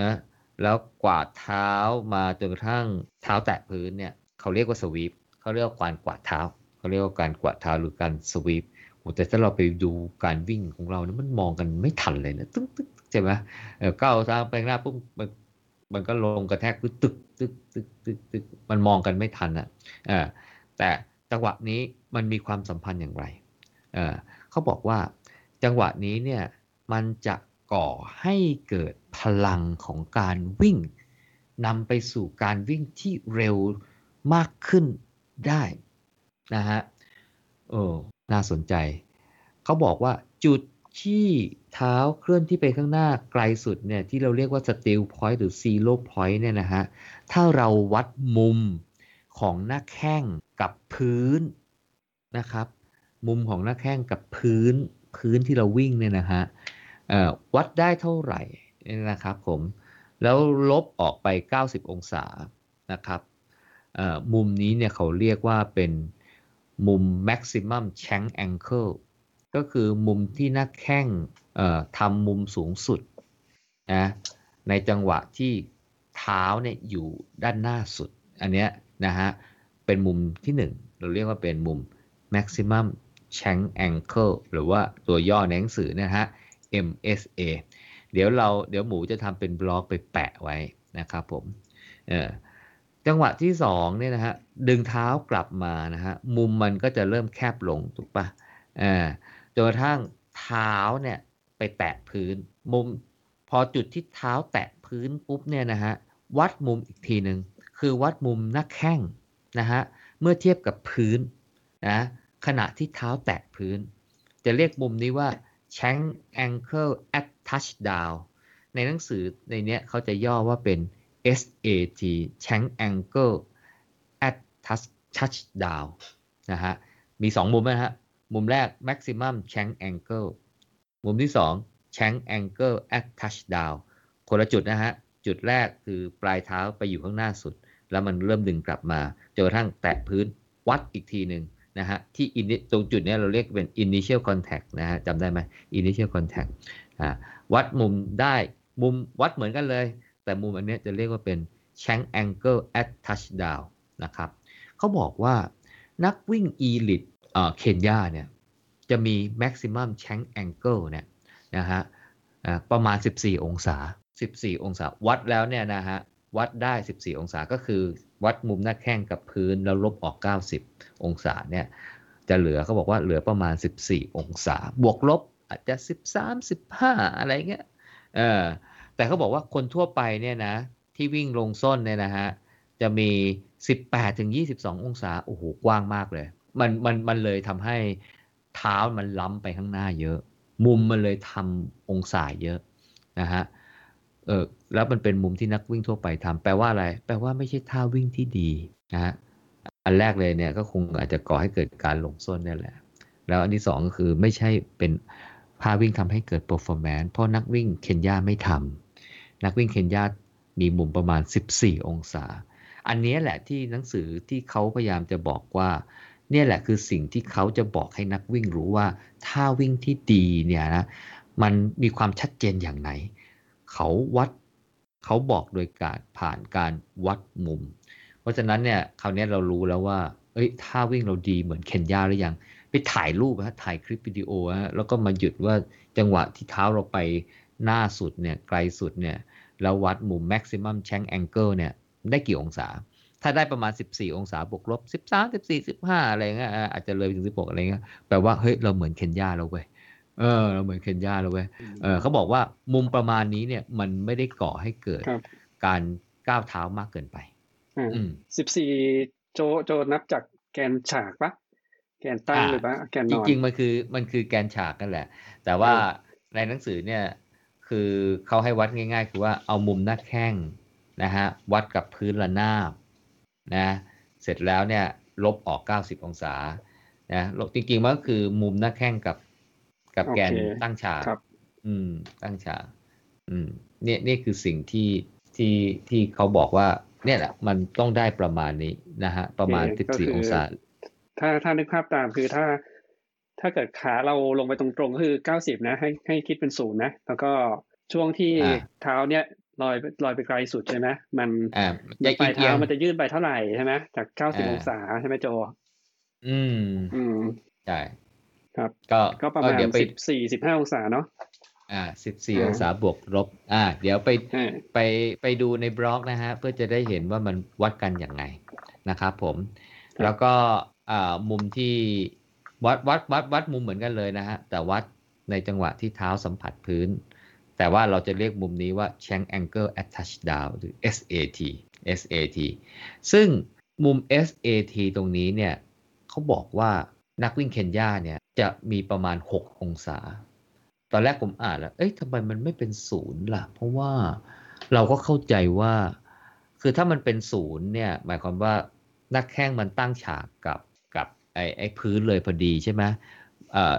นะแล้วกวาดเท้ามาจนกระทั่งเท้าแตะพื้นเนี่ย เขาเรียกว่าสวีปเขาเรียกว่าการกวาดเท้า เขาเรียกว่าการกวาดเท้าหรือการสวีปแต่ถ้าเราไปดูการวิ่งของเราเนี่ยมันมองกันไม่ทันเลยนะตึ๊งตึ๊งใช่ไหมเก้าวท้าไปหน้าปุ๊บมันมันก็ลงกระแทกตึกตึกตึกตึกตึกตึกมันมองกันไม่ทันอะแต่จังหวะนี้มันมีความสัมพันธ์อย่างไรเขาบอกว่าจังหวะนี้เนี่ยมันจะก่อให้เกิดพลังของการวิ่งนำไปสู่การวิ่งที่เร็วมากขึ้นได้ นะฮะโอ้น่าสนใจ เขาบอกว่าจุดที่เท้าเคลื่อนที่ไปข้างหน้าไกลสุดเนี่ยที่เราเรียกว่า steel point หรือ zero point เนี่ยนะฮะถ้าเราวัดมุมของหน้าแข้งกับพื้นนะครับ มุมของหน้าแข้งกับพื้นพื้นที่เราวิ่งเนี่ยนะฮะวัดได้เท่าไหร่นะครับผมแล้วลบออกไป 90 องศานะครับมุมนี้เนี่ยเขาเรียกว่าเป็น มุม maximum shank angle ก็คือมุมที่หน้าแข้งทำมุมสูงสุดนะในจังหวะที่เท้าเนี่ยอยู่ด้านหน้าสุด อันเนี้ยนะฮะเป็นมุมที่ 1 เราเรียกว่าเป็นมุม maximum shank angle หรือว่าตัวย่อในหนังสือนะฮะ MSA เดี๋ยวเราเดี๋ยวหมูจะทำเป็นบล็อกไปแปะไว้นะครับผม จังหวะที่2เนี่ยนะฮะดึงเท้ากลับมานะฮะมุมมันก็จะเริ่มแคบลงถูกปะอ่าจนกระทั่งเท้าเนี่ยไปแตะพื้น มุมพอจุดที่เท้าแตะพื้นปุ๊บเนี่ยนะฮะวัดมุมอีกทีหนึ่งคือวัดมุมหน้าแข้งนะฮะเมื่อเทียบกับพื้นนะขณะที่เท้าแตะพื้น จะเรียกมุมนี้ว่า shank ankle at touchdown ในหนังสือในเนี้ยเขาจะย่อว่าเป็น SAT shank ankle at touch touchdown นะฮะ มี 2 มุมนะฮะ มุมแรก maximum shank angle มุมที่ 2 shank angle at touchdown คนละจุดนะฮะ จุดแรกคือปลายเท้าไปอยู่ข้างหน้าสุด แล้วมันเริ่มดึงกลับมาจนกระทั่งแตะพื้นวัดอีกทีหนึ่งนะฮะที่ตรงจุดนี้เราเรียกเป็น initial contact นะฮะจำได้ไหม initial contact วัดมุมได้มุมวัดเหมือนกันเลย แต่มุมอันนี้จะเรียกว่าเป็น shank angle at touchdown นะครับเขาบอกว่านักวิ่ง elite เคนยาเนี่ยจะมี maximum shank angle เนี่ยนะฮะประมาณ 14 องศา 14 องศา วัดแล้วเนี่ยนะฮะวัดได้ 14 องศาก็คือวัดมุมหน้าแข้งกับพื้นแล้วลบออก 90 องศาเนี่ยจะเหลือเขาบอกว่าเหลือประมาณ 14 องศา บวกลบอาจจะ 13 15 อะไรเงี้ยเออ แต่เขาบอกว่าคนทั่วไปเนี่ยนะ ที่วิ่งลงส้นเนี่ยนะฮะ จะมี 18ถึง22 องศา โอ้โห กว้างมากเลย มันมันมันเลยทำให้เท้ามันล้ำไปข้างหน้าเยอะ มุมมันเลยทำองศาเยอะนะฮะเออแล้วมันเป็นมุมที่นักวิ่งทั่วไปทำแปลว่าอะไร แปลว่าไม่ใช่ท่าวิ่งที่ดีนะฮะอันแรกเลยเนี่ยก็คงอาจจะก่อให้เกิดการหลงส้นนี่แหละ แล้วอันที่สองก็คือไม่ใช่เป็นพาวิ่งทำให้เกิด performance เพราะนักวิ่งเคนยาไม่ทำ นักวิ่งเคนยามีมุมประมาณ 14 องศา อันนี้แหละที่หนังสือที่เขาพยายามจะบอกว่า เนี่ยแหละคือสิ่งที่เขาจะบอกให้นักวิ่งรู้ว่าถ้าวิ่งที่ดีเนี่ยนะมันมีความชัดเจนอย่างไหน เขาวัดเขาบอกโดยการผ่านการวัดมุม เพราะฉะนั้นเนี่ยคราวนี้เรารู้แล้วว่า เอ้ยถ้าวิ่งเราดีเหมือนเคนยาหรือยัง ไปถ่ายรูปฮะถ่ายคลิปวิดีโอฮะแล้วก็มาหยุดว่าจังหวะที่เท้าเราไปหน้าสุดเนี่ยไกลสุดเนี่ย แล้ววัดมุม maximum shank angle เนี่ยได้กี่องศา ถ้าได้ประมาณ 14 องศาบวกลบ 13 14 15 อะไรเงี้ยอาจจะเลยถึง 16 อะไรเงี้ยแปลว่าเฮ้ยเราเหมือนเคนยาแล้วเว้ยเออเราเหมือนเคนยาแล้วเว้ยเออเขาบอกว่ามุมประมาณนี้เนี่ยมันไม่ได้ก่อให้เกิดการก้าวเท้ามากเกินไปอืม14โจโจนับจากแกนฉากปะแกนตั้งหรือปะแกนนอนจริงๆมันคือมันคือแกนฉากกันแหละ แต่ว่าในหนังสือเนี่ย คือเขาให้วัดง่าย ๆ คือว่าเอามุมหน้าแข้งนะฮะวัดกับพื้นระนาบนะเสร็จแล้วเนี่ยลบออก 90 องศานะลบจริงๆมันก็คือมุมหน้าแข้งกับกับแกนตั้งฉากอืม ตั้งฉากอืมเนี่ยนี่คือสิ่งที่ที่ที่เขาบอกว่า เนี่ยแหละมันต้องได้ประมาณนี้นะฮะประมาณ 14 องศาถ้าถ้านึกภาพตามคือถ้า ถ้าเกิดขาเราลงไปตรงๆก็คือ90นะ ให้ให้คิดเป็นศูนย์นะ แล้วก็ช่วงที่เท้าเนี่ยลอยลอยไปไกลสุดใช่ไหมมันปลายเท้ามันจะยื่นไปเท่าไหร่ใช่ไหมจากเก้าสิบองศาใช่ไหมโจ อืม อืมใช่ครับ ก็ก็ประมาณสิบสี่สิบห้าองศาเนาะอ่าสิบสี่อ่าองศาบวกลบ อ่า เดี๋ยวไปใช่ไปไปดูในบล็อกนะฮะ เพื่อจะได้เห็นว่ามันวัดกันอย่างไงนะครับผม แล้วก็อ่ามุมที่ วัดวัดวัดวัดมุมเหมือนกันเลยนะฮะ แต่วัดในจังหวะที่เท้าสัมผัสพื้น แต่ว่าเราจะเรียกมุมนี้ว่า Shank Angle at Touchdown หรือ SAT SAT ซึ่งมุม SAT ตรงนี้เนี่ยเขาบอกว่านักวิ่งเคนยาเนี่ยจะมีประมาณ 6 องศา ตอนแรกผมอ่านแล้ว เอ้ยทำไมมันไม่เป็นศูนย์ล่ะ เพราะว่าเราก็เข้าใจว่า คือถ้ามันเป็นศูนย์เนี่ย หมายความว่านักแข้งมันตั้งฉากกับ ไอ้ไอ้พื้นเลยพอดีใช่ไหมเอ่อ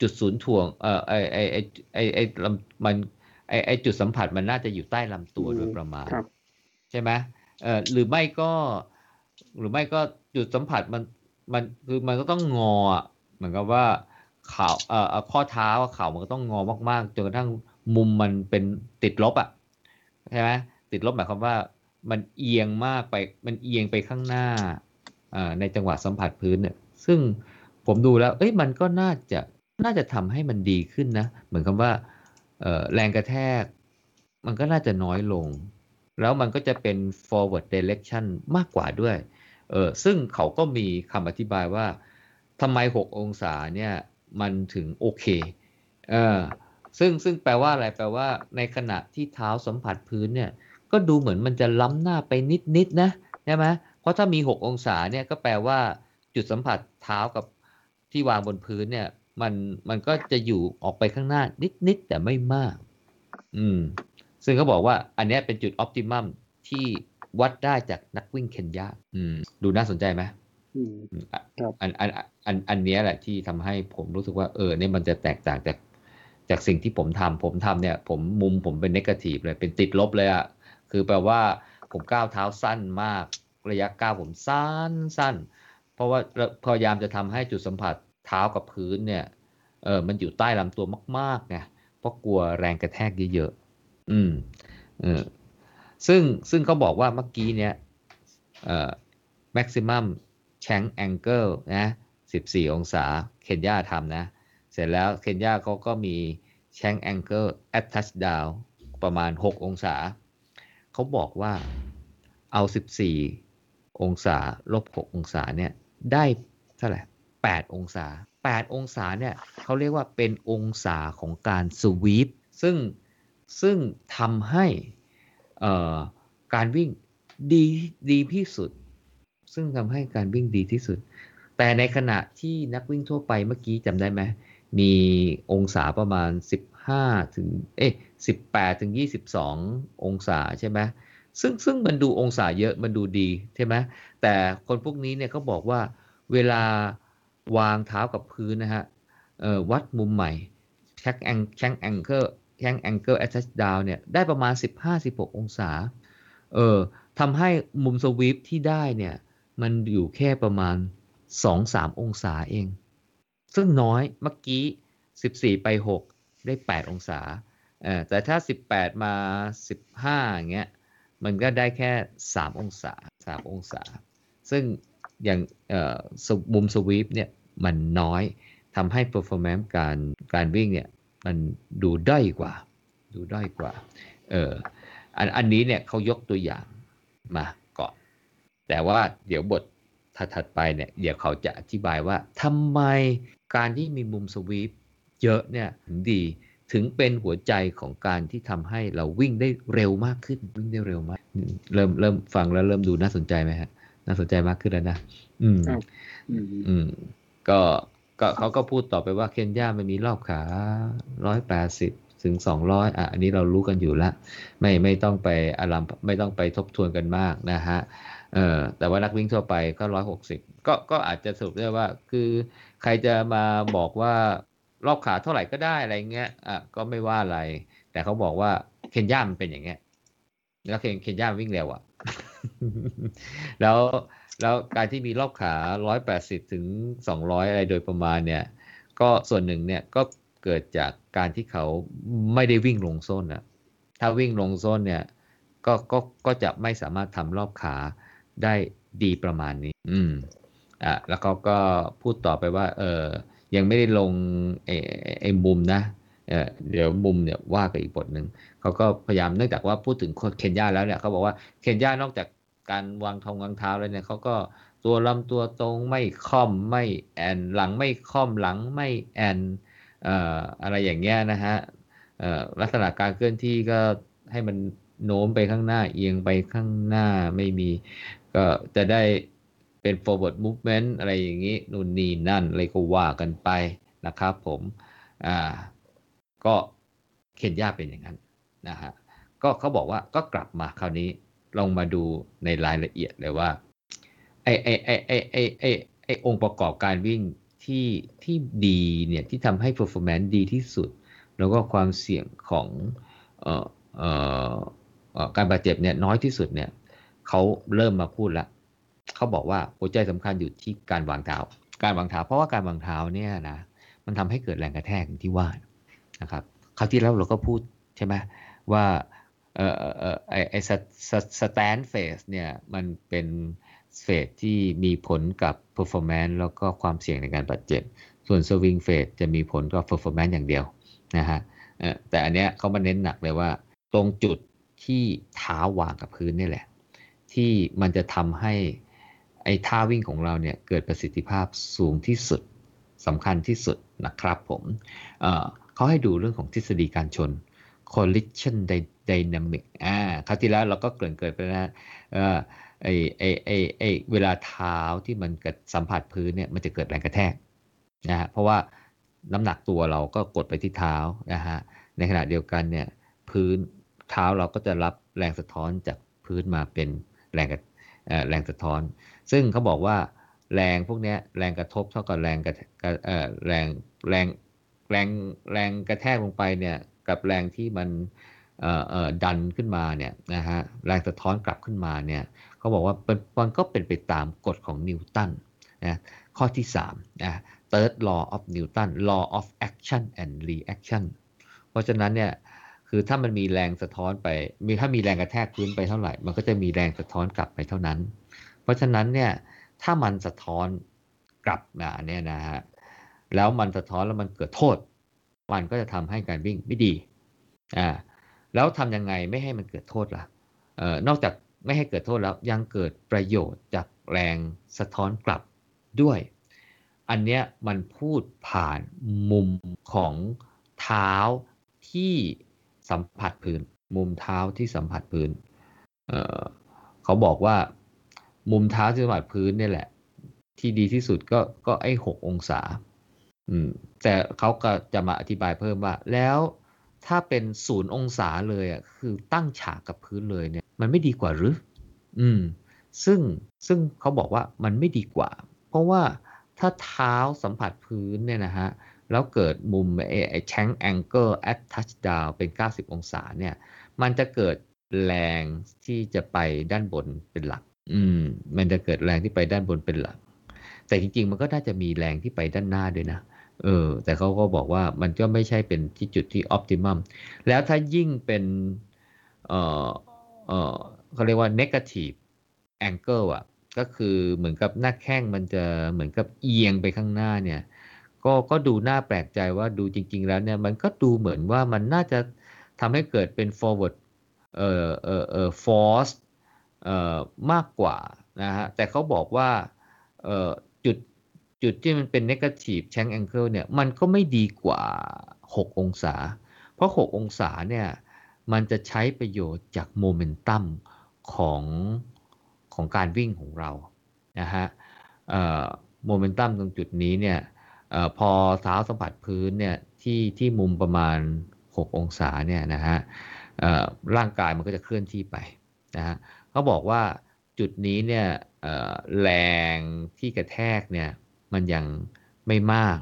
จุดศูนย์ถ่วงเอ่อไอ้ไอ้ไอ้ไอ้ไอ้ลำมันไอ้ไอ้จุดสัมผัสมันน่าจะอยู่ใต้ลำตัวโดยประมาณครับใช่ไหมเอ่อหรือไม่ก็ หรือไม่ก็จุดสัมผัสมันมันคือมันก็ต้องงออะเหมือนกับว่าเข่าเอ่อเอ่อข้อเท้าอะเข่ามันก็ต้องงอมากๆจนกระทั่งมุมมันเป็นติดลบอะใช่ไหมติดลบหมายความว่ามันเอียงมากไปมันเอียงไปข้างหน้าเอ่อในจังหวะสัมผัสพื้นเนี่ย ซึ่งผมดูแล้ว เอ้ยมันก็น่าจะน่าจะทำให้มันดีขึ้นนะ เหมือนกับว่าแรงกระแทก มันก็น่าจะน้อยลง แล้วมันก็จะเป็น forward direction มากกว่าด้วยเออซึ่งเขาก็มีคำอธิบายว่าทำไม 6 องศาเนี่ยมันถึงโอเคเออซึ่งซึ่งแปลว่าอะไรแปลว่า ในขณะที่เท้าสัมผัสพื้นเนี่ย ก็ดูเหมือนมันจะล้ำหน้าไปนิดนิดนะใช่ไหมเพราะถ้ามี 6 องศาเนี่ยก็แปลว่า จุดสัมผัสเท้ากับที่วางบนพื้นเนี่ย มันมันก็จะอยู่ออกไปข้างหน้านิดนิดๆแต่ไม่มาก อืม ซึ่งเขาบอกว่าอันเนี้ยเป็นจุดออ t ติมัมที่วัดได้จากนักวิ่งเคนยาอืม ดูน่าสนใจไหมอืมอืมอะครับอันอันอันอันอันเนี้ยแหละที่ทำให้ผมรู้สึกว่าเออเนี่ยมันจะแตกต่างจากจากสิ่งที่ผมทำผมทำเนี่ย ผมมุมผมเป็นนกาทีฟเลยเป็นติดลบเลยอะคือแปลว่าผมก้าวเท้าสั้นมาก ระยะก้าวผมสั้นสั้นเพ ราะว่าพยายามจะทำให้จุดสัมผัสเท้ากับพื้นเนี่ยเออมันอยู่ใต้ลำตัวมากๆไงเพราะกลัวแรงกระแทกเยอะๆอืมเออซึ่งซึ่งเขาบอกว่าเมื่อกี้เนี่ยเอ่อ maximum shank angle นะ14 องศาเคนยาทำนะ เสร็จแล้วเคนยาเขาก็มี shank angle at touchdown ประมาณ 6 องศา เขาบอกว่าเอา 14 องศา ลบ 6 องศาเนี่ย ได้เท่าไหร่8องศา8องศาเนี่ยเขาเรียกว่าเป็นองศาของการสวีปซึ่งซึ่งทำให้การวิ่งดีดีที่สุด ซึ่งทำให้การวิ่งดีที่สุด แต่ในขณะที่นักวิ่งทั่วไปเมื่อกี้จำได้ไหมมีองศาประมาณ 15 ถึงเอ๊ะ18 ถึง 22 องศาใช่ไหม ซึ่งซึ่งมันดูองศาเยอะมันดูดีใช่ไหมแต่คนพวกนี้เนี่ยเขาบอกว่าเวลาวางเท้ากับพื้นนะฮะวัดมุมใหม่ shank ang shank angle shank angle at touchdown เนี่ยได้ประมาณ 15-16 องศาเออทำให้มุม sweep ที่ได้เนี่ยมันอยู่แค่ประมาณ 2-3 องศาเอง ซึ่งน้อยเมื่อกี้ 14 ไป 6 ได้ 8 องศาเออแต่ถ้า 18 มา 15อย่างเงี้ย มันก็ได้แค่ 3 องศา 3 องศา ซึ่งอย่างมุมสวีปเนี่ยมันน้อยทำให้ performance การการวิ่งเนี่ยมันดูด้อยกว่า ดูด้อยกว่าเอออันอันนี้เนี่ยเขายกตัวอย่างมาก่อน แต่ว่าเดี๋ยวบทถัดไปเนี่ยเดี๋ยวเขาจะอธิบายว่าทำไมการที่มีมุมสวีปเยอะเนี่ยถึงดี ถึงเป็นหัวใจของการที่ทำให้เราวิ่งได้เร็วมากขึ้น วิ่งได้เร็วมากอืมเริ่มเริ่มฟังแล้วเริ่มดูน่าสนใจไหมฮะ น่าสนใจมากขึ้นแล้วนะอืมครับอืมอืมก็ก็เขาก็พูดต่อไปว่าเคนยามันมีรอบขาร้อยแปดสิบถึงสองร้อยอะอันนี้เรารู้กันอยู่ละไม่ไม่ต้องไปอารามไม่ต้องไปทบทวนกันมากนะฮะเออแต่ว่านักวิ่งทั่วไปก็ร้อยหกสิบก็ก็อาจจะสรุปได้ว่า คือใครจะมาบอกว่า รอบขาเท่าไหร่ก็ได้อะไรเงี้ยอะก็ไม่ว่าอะไร แต่เขาบอกว่าเคนย่ามันเป็นอย่างเงี้ย แล้วเคนเคนย่าวิ่งเร็วอะ แล้วแล้วการที่มีรอบขา180ถึง200อะไรโดยประมาณเนี่ย ก็ส่วนหนึ่งเนี่ยก็เกิดจากการที่เขาไม่ได้วิ่งลงโซนนะถ้าวิ่งลงโซนเนี่ย ก็ก็ก็จะไม่สามารถทำรอบขาได้ดีประมาณนี้ อืมอะแล้วเขาก็พูดต่อไปว่า เออ ยังไม่ได้ลงไอ้ไอ้ไอ้มุมนะเดี๋ยวมุมเนี่ยว่าไปอีกบทหนึ่งเขาก็พยายามเนื่องจากว่าพูดถึงเคนยาแล้วเนี่ยเขาบอกว่าเคนยานอกจากการวางทองวางเท้าแล้วเนี่ยเขาก็ตัวลำตัวตรงไม่ค่อมไม่แอนหลังไม่ค่อมหลังไม่แอนอะไรอย่างเงี้ยนะฮะลักษณะการเคลื่อนที่ก็ให้มันโน้มไปข้างหน้าเอียงไปข้างหน้าไม่มี ก็จะได้ เป็น forward movement อะไรอย่างนี้นู่นนี่นั่นอะไรก็ว่ากันไปนะครับผมอ่าก็เคนยาเป็นอย่างนั้นนะฮะก็เขาบอกว่าก็กลับมาคราวนี้ลองมาดูในรายละเอียดเลยว่าไอไอไอไอไอไอไอองค์ประกอบการวิ่งที่ที่ดีเนี่ยที่ทำให้ performance ดีที่สุด แล้วก็ความเสี่ยงของเอ่อเอ่อการบาดเจ็บเนี่ยน้อยที่สุดเนี่ยเขาเริ่มมาพูดแล้ว เขาบอกว่าหัวใจสำคัญอยู่ที่การวางเท้า การวางเท้าเพราะว่าการวางเท้าเนี่ยนะมันทำให้เกิดแรงกระแทกที่ว่านะครับคราวที่แล้วเราก็พูดใช่ไหมว่าเอ่อเอ่อไอไอ stance phase เนี่ยมันเป็นเฟสที่มีผลกับ performance แล้วก็ความเสี่ยงในการบาดเจ็บ ส่วน swing phase จะมีผลกับ performance อย่างเดียวนะฮะแต่อันเนี้ยเขามาเน้นหนักเลยว่า ตรงจุดที่เท้าวางกับพื้นนี่แหละ ที่มันจะทำให้ ไอ้ท่าวิ่งของเราเนี่ยเกิดประสิทธิภาพสูงที่สุดสำคัญที่สุดนะครับผมเเขาให้ดูเรื่องของทฤษฎีการชน collision dynamic อ่าคราวที่แล้วเราก็เกริ่นเกิดไปนะเออไอไอไอไอเวลาเท้าที่มันเกิดสัมผัสพื้นเนี่ยมันจะเกิดแรงกระแทกนะฮะเพราะว่าน้ำหนักตัวเราก็กดไปที่เท้านะฮะในขณะเดียวกันเนี่ยพื้นเท้าเราก็จะรับแรงสะท้อนจากพื้นมาเป็นแรงแรงสะท้อน ซึ่งเขาบอกว่าแรงพวกนี้แรงกระทบเท่ากับแรงกระแรงแรงแรงแรงกระแทกลงไปเนี่ยกับแรงที่มันดันขึ้นมาเนี่ยนะฮะแรงสะท้อนกลับขึ้นมาเนี่ยเขาบอกว่ามันก็เป็นไปตามกฎของนิวตันนะข้อที่3นะ third law of Newton law of action and reaction เพราะฉะนั้นเนี่ยคือถ้ามันมีแรงสะท้อนไปมีถ้ามีแรงกระแทกพื้นไปเท่าไหร่ มันก็จะมีแรงสะท้อนกลับไปเท่านั้น เพราะฉะนั้นเนี่ยถ้ามันสะท้อนกลับมาเนี่ยนะฮะแล้วมันสะท้อนแล้วมันเกิดโทษ มันก็จะทำให้การวิ่งไม่ดีอ่าแล้วทำยังไงไม่ให้มันเกิดโทษละ่ะเอ่อนอกจากไม่ให้เกิดโทษแล้วยังเกิดประโยชน์จากแรงสะท้อนกลับด้วย อันเนี้ยมันพูดผ่านมุมของเท้าที่สัมผัสพื้น มุมเท้าที่สัมผัสพื้น เเขาบอกว่า มุมเท้าที่สัมผัสพื้นนี่แหละ ที่ดีที่สุดก็ก็ไอ้หกองศา อืม แต่เขาก็จะมาอธิบายเพิ่มว่า แล้วถ้าเป็นศูนย์องศาเลยอะคือตั้งฉากกับพื้นเลยเนี่ย มันไม่ดีกว่าหรือ อืม ซึ่งซึ่งเขาบอกว่ามันไม่ดีกว่า เพราะว่าถ้าเท้าสัมผัสพื้นเนี่ยนะฮะแล้วเกิดมุมไอ้แชงแองเกิลแอ t ทัชดาวเป็น 90 องศาเนี่ย มันจะเกิดแรงที่จะไปด้านบนเป็นหลัก อืม มันจะเกิดแรงที่ไปด้านบนเป็นหลัก แต่จริง ๆ มันก็น่าจะมีแรงที่ไปด้านหน้าด้วยนะ เออ แต่เขาก็บอกว่ามันก็ไม่ใช่เป็นที่จุดที่ออพติมัม แล้วถ้ายิ่งเป็น เออเออเขาเรียกว่า negative angle อะ ก็คือเหมือนกับหน้าแข้งมันจะเหมือนกับเอียงไปข้างหน้าเนี่ย ก็ก็ดูน่าแปลกใจว่าดูจริง ๆ แล้วเนี่ย มันก็ดูเหมือนว่ามันน่าจะทำให้เกิดเป็น forward เอ่อเอ่อเอ่อ force มากกว่านะฮะแต่เขาบอกว่าจุดจุดที่มันเป็น negative c h a n g angle เนี่ยมันก็ไม่ดีกว่า 6 องศา เพราะ 6 องศาเนี่ยมันจะใช้ประโยชน์จากโมเมนตัมของของการวิ่งของเรานะฮะโมเมนตัมตรงจุดนี้เนี่ยอพอเท้าสัมผัสพื้นเนี่ยที่ที่มุมประมาณ 6 องศาเนี่ยนะฮะร่างกายมันก็จะเคลื่อนที่ไปนะฮะ เขาบอกว่าจุดนี้เนี่ยแรงที่กระแทกเนี่ยมันยังไม่มาก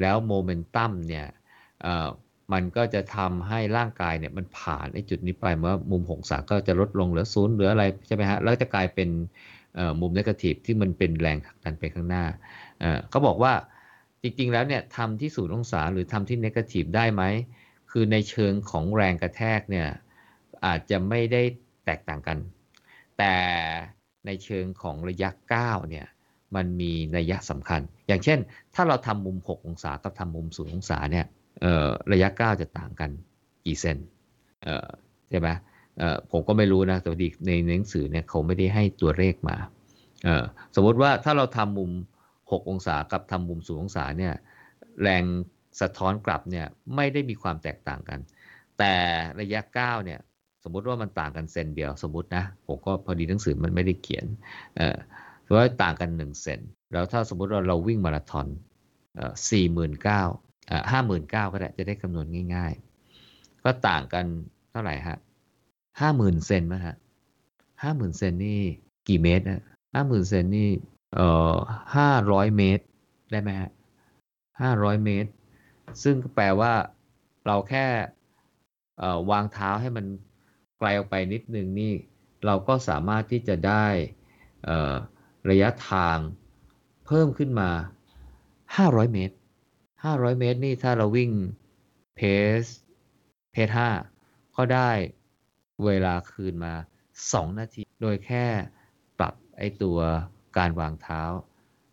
แล้วโมเมนตัมเนี่ยมันก็จะทำให้ร่างกายเนี่ยมันผ่านไอ้จุดนี้ไปเมื่อมุมหงศาก็จะลดลงเหลือศูนย์เหลืออะไรใช่ไหมฮะแล้วจะกลายเป็นมุมนกาทีฟที่มันเป็นแรงขักดันไปข้างหน้าเขาบอกว่าจริงๆแล้วเนี่ยทำที่ศูนย์องศาหรือทำที่เนกาทีฟได้ไหมคือในเชิงของแรงกระแทกเนี่ยอาจจะไม่ได้แตกต่างกัน แต่ในเชิงของระยะ9เนี่ยมันมีนัยะสำคัญ อย่างเช่น ถ้าเราทำมุม 6 องศากับทำมุม 0 องศาเนี่ยระยะก้าจะต่างกันกี่เซนเใช่ไหมผมก็ไม่รู้นะแต่ดีในหนังสือเนี่ยเขาไม่ได้ให้ตัวเลขมา สมมติว่าถ้าเราทำมุม 6 องศากับทำมุม 0 องศาเนี่ยแรงสะท้อนกลับเนี่ยไม่ได้มีความแตกต่างกัน แต่ระยะก้าเนี่ย สมมุติว่ามันต่างกันเซนเดียวสมมตินะผมก็พอดีหนังสือมันไม่ได้เขียนเอ่อว่าต่างกัน1เซนแล้วถ้าสมมุติว่าเราวิ่งมาราธอนเออสี่หมื่นเก้าเออห้าหมื่นเก้าก็ได้จะได้คำนวณง่าย ๆ ก็ต่างกันเท่าไหร่ฮะห้าหมื่นเซนไหมฮะห้าหมื่นเซนนี่กี่เมตรนะห้าหมื่นเซนนี่เอ่อห้าร้อยเมตรได้ไหมฮะห้าร้อยเมตร ซึ่งแปลว่าเราแค่วางเท้าให้มัน ไกลออกไปนิดนึงนี่เราก็สามารถที่จะได้ระยะทางเพิ่มขึ้นมา 500 เมตร 500 เมตรนี่ถ้าเราวิ่งเพสเพส5ก็ได้เวลาคืนมา 2 นาที โดยแค่ปรับไอตัวการวางเท้า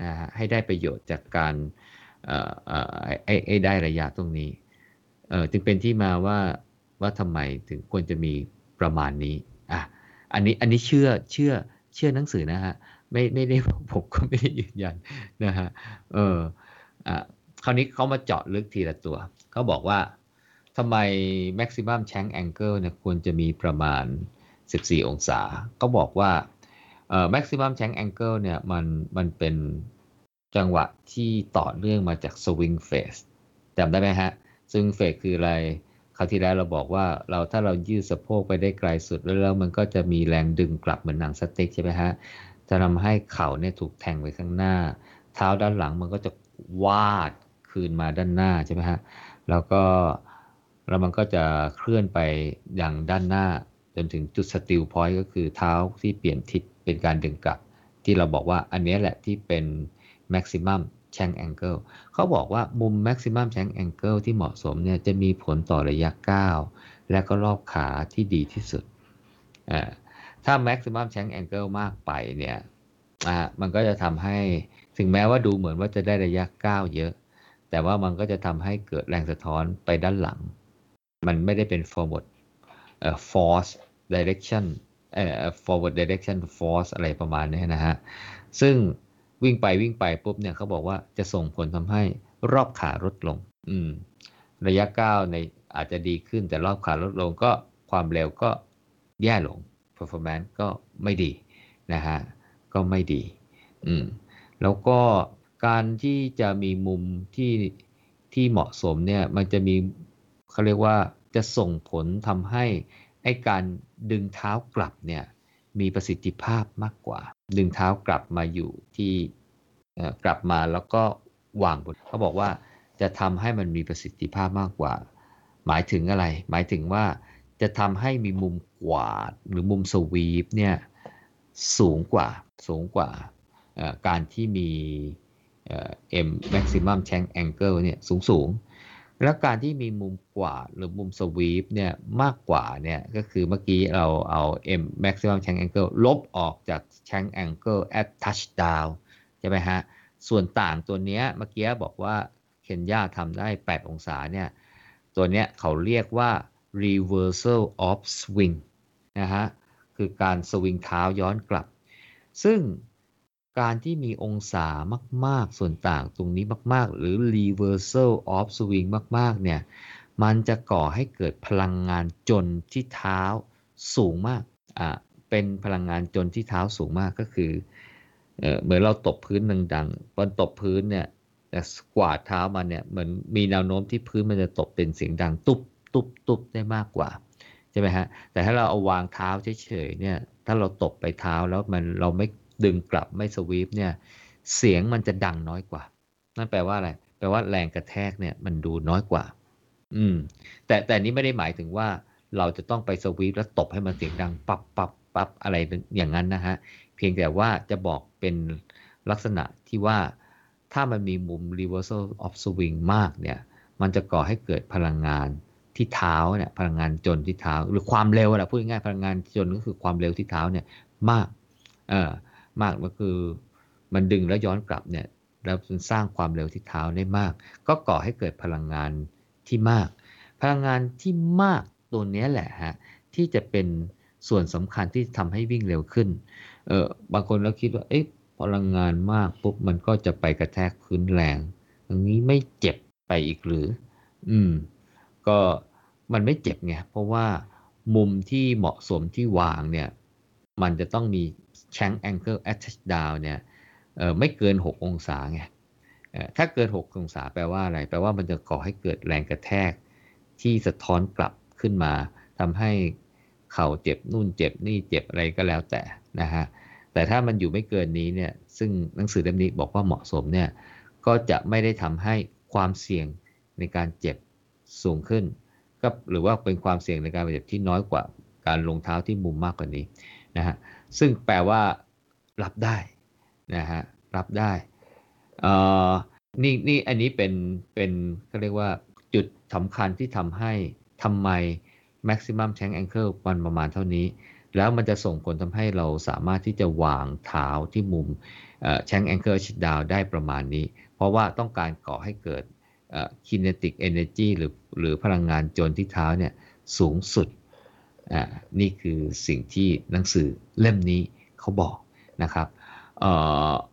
นะฮะให้ได้ประโยชน์จากการไอไอได้ระยะตรงนี้ จึงเป็นที่มาว่าว่าทำไมถึงควรจะมี ประมาณนี้อะอันนี้อันนี้เชื่อเชื่อเชื่อหนังสือนะฮะไม่ไม่ได้ผมก็ไม่ได้ยืนยันนะฮะเอออะคราวนี้เขามาเจาะลึกทีละตัวเขาบอกว่าทำไม maximum shank angle เนี่ยควรจะมีประมาณ 14 องศา ก็บอกว่าเอ่อ maximum shank angle เนี่ยมันมันเป็นจังหวะที่ต่อเนื่องมาจาก swing phase จำได้ไหมฮะ swing phase คืออะไร คราวที่แล้วเราบอกว่าเราถ้าเรายืดสะโพกไปได้ไกลสุดแล้วมันก็จะมีแรงดึงกลับเหมือนหนังสติ๊กใช่ไหมฮะจะทำให้เข่าเนี่ยถูกแทงไปข้างหน้า เท้าด้านหลังมันก็จะวาดคืนมาด้านหน้าใช่ไหมฮะแล้วก็แล้วมันก็จะเคลื่อนไปอย่างด้านหน้า จนถึงจุด still point ก็คือเท้าที่เปลี่ยนทิศเป็นการดึงกลับ ที่เราบอกว่าอันนี้แหละที่เป็นแม็กซิมัม maximum shank angle เขาบอกว่ามุม maximum shank angle ที่เหมาะสมเนี่ยจะมีผลต่อระยะก้าวและก็รอบขาที่ดีที่สุดอ่าถ้า maximum shank angle มากไปเนี่ยอ่ามันก็จะทำให้ถึงแม้ว่าดูเหมือนว่าจะได้ระยะก้าวเยอะ แต่ว่ามันก็จะทำให้เกิดแรงสะท้อนไปด้านหลัง มันไม่ได้เป็น forward เอ่อ force direction เอ่อ forward direction force อะไรประมาณนี้นะฮะ ซึ่ง วิ่งไปวิ่งไปปุ๊บเนี่ยเขาบอกว่าจะส่งผลทำให้รอบขาลดลง อืม ระยะก้าวในอาจจะดีขึ้นแต่รอบขาลดลงก็ความเร็วก็แย่ลง performance ก็ไม่ดีนะฮะก็ไม่ดี อืม แล้วก็การที่จะมีมุมที่ที่เหมาะสมเนี่ยมันจะมีเขาเรียกว่าจะส่งผลทำให้ไอ้การดึงเท้ากลับเนี่ยมีประสิทธิภาพมากกว่า ดึงเท้ากลับมาอยู่ที่กลับมาแล้วก็วางบนเขาบอกว่าจะทำให้มันมีประสิทธิภาพมากกว่า หมายถึงอะไร หมายถึงว่าจะทำให้มีมุมกวาดหรือมุมสวีปเนี่ยสูงกว่าสูงกว่าการที่มี M maximum shank angle เนี่ยสูงสูง แล้วการที่มีมุมกว่าหรือมุมสวีปเนี่ยมากกว่าเนี่ยก็คือเมื่อกี้เราเอา M maximum shank angle ลบออกจาก shank angle at touchdown ใช่ไหมฮะ ส่วนต่างตัวเนี้ยเมื่อกี้บอกว่าเคนยาทำได้ 8 องศาเนี่ย ตัวเนี้ยเขาเรียกว่า reversal of swing นะฮะ คือการสวิงเท้าย้อนกลับ ซึ่ง การที่มีองศามาก ๆ ส่วนต่างตรงนี้มาก ๆ หรือ reversal of swing มาก ๆ เนี่ย มันจะก่อให้เกิดพลังงานจนที่เท้าสูงมาก อ่า เป็นพลังงานจนที่เท้าสูงมากก็คือ เออเหมือนเราตบพื้นดังๆตอนตบพื้นเนี่ยแต่กวาดเท้ามาเนี่ย เหมือนมีแนวโน้มที่พื้นมันจะตบเป็นเสียงดังตุบตุบตุบได้มากกว่าใช่ไหมฮะ แต่ถ้าเราเอาวางเท้าเฉยๆเนี่ย ถ้าเราตบไปเท้าแล้วมันเราไม่ ดึงกลับไม่สวีปเนี่ยเสียงมันจะดังน้อยกว่า นั่นแปลว่าอะไร แปลว่าแรงกระแทกเนี่ยมันดูน้อยกว่า อืม แต่แต่นี้ไม่ได้หมายถึงว่าเราจะต้องไปสวีปแล้วตบให้มันเสียงดังปับปับปับอะไรอย่างนั้นนะฮะ เพียงแต่ว่าจะบอกเป็นลักษณะที่ว่าถ้ามันมีมุม reversal of swing มากเนี่ย มันจะก่อให้เกิดพลังงานที่เท้าเนี่ยพลังงานจนที่เท้า หรือความเร็วแหละพูดง่ายพลังงานจนก็คือความเร็วที่เท้าเนี่ยมาก เออ มากก็คือ มันดึงแล้วย้อนกลับเนี่ยแล้วมันสร้างความเร็วที่เท้าได้มาก ก็ก่อให้เกิดพลังงานที่มาก พลังงานที่มากตัวนี้แหละฮะที่จะเป็นส่วนสำคัญที่ทำให้วิ่งเร็วขึ้น เออบางคนแล้วคิดว่าเอ๊ะพลังงานมากปุ๊บมันก็จะไปกระแทกพื้นแรงอย่างนี้ไม่เจ็บไปอีกหรือ อืม ก็มันไม่เจ็บไงเพราะว่ามุมที่เหมาะสมที่วางเนี่ย มันจะต้องมี shank angle attach down เนี่ยไม่เกิน 6 องศาไงถ้าเกิน 6 องศาแปลว่าอะไร แปลว่ามันจะก่อให้เกิดแรงกระแทก ที่สะท้อนกลับขึ้นมาทำให้เข่าเจ็บนู่นเจ็บนี่เจ็บอะไรก็แล้วแต่นะฮะ แต่ถ้ามันอยู่ไม่เกินนี้เนี่ย ซึ่งหนังสือเล่มนี้บอกว่าเหมาะสมเนี่ย ก็จะไม่ได้ทำให้ความเสี่ยงในการเจ็บสูงขึ้น ก็หรือว่าเป็นความเสี่ยงในการบาดเจ็บที่น้อยกว่าการลงเท้าที่มุมมากกว่านี้นะฮะ ซึ่งแปลว่ารับได้นะฮะรับได้เอ่อนี่นี่อันนี้เป็นเป็นเขาเรียกว่าจุดสำคัญที่ทำให้ทำไม maximum tank angle มันประมาณเท่านี้ แล้วมันจะส่งผลทำให้เราสามารถที่จะวางเท้าที่มุม tank angle down ได้ประมาณนี้ เพราะว่าต้องการก่อให้เกิด kinetic energy หรือหรือพลังงานจนที่เท้าเนี่ยสูงสุด นี่คือสิ่งที่หนังสือเล่มนี้เขาบอกนะครับ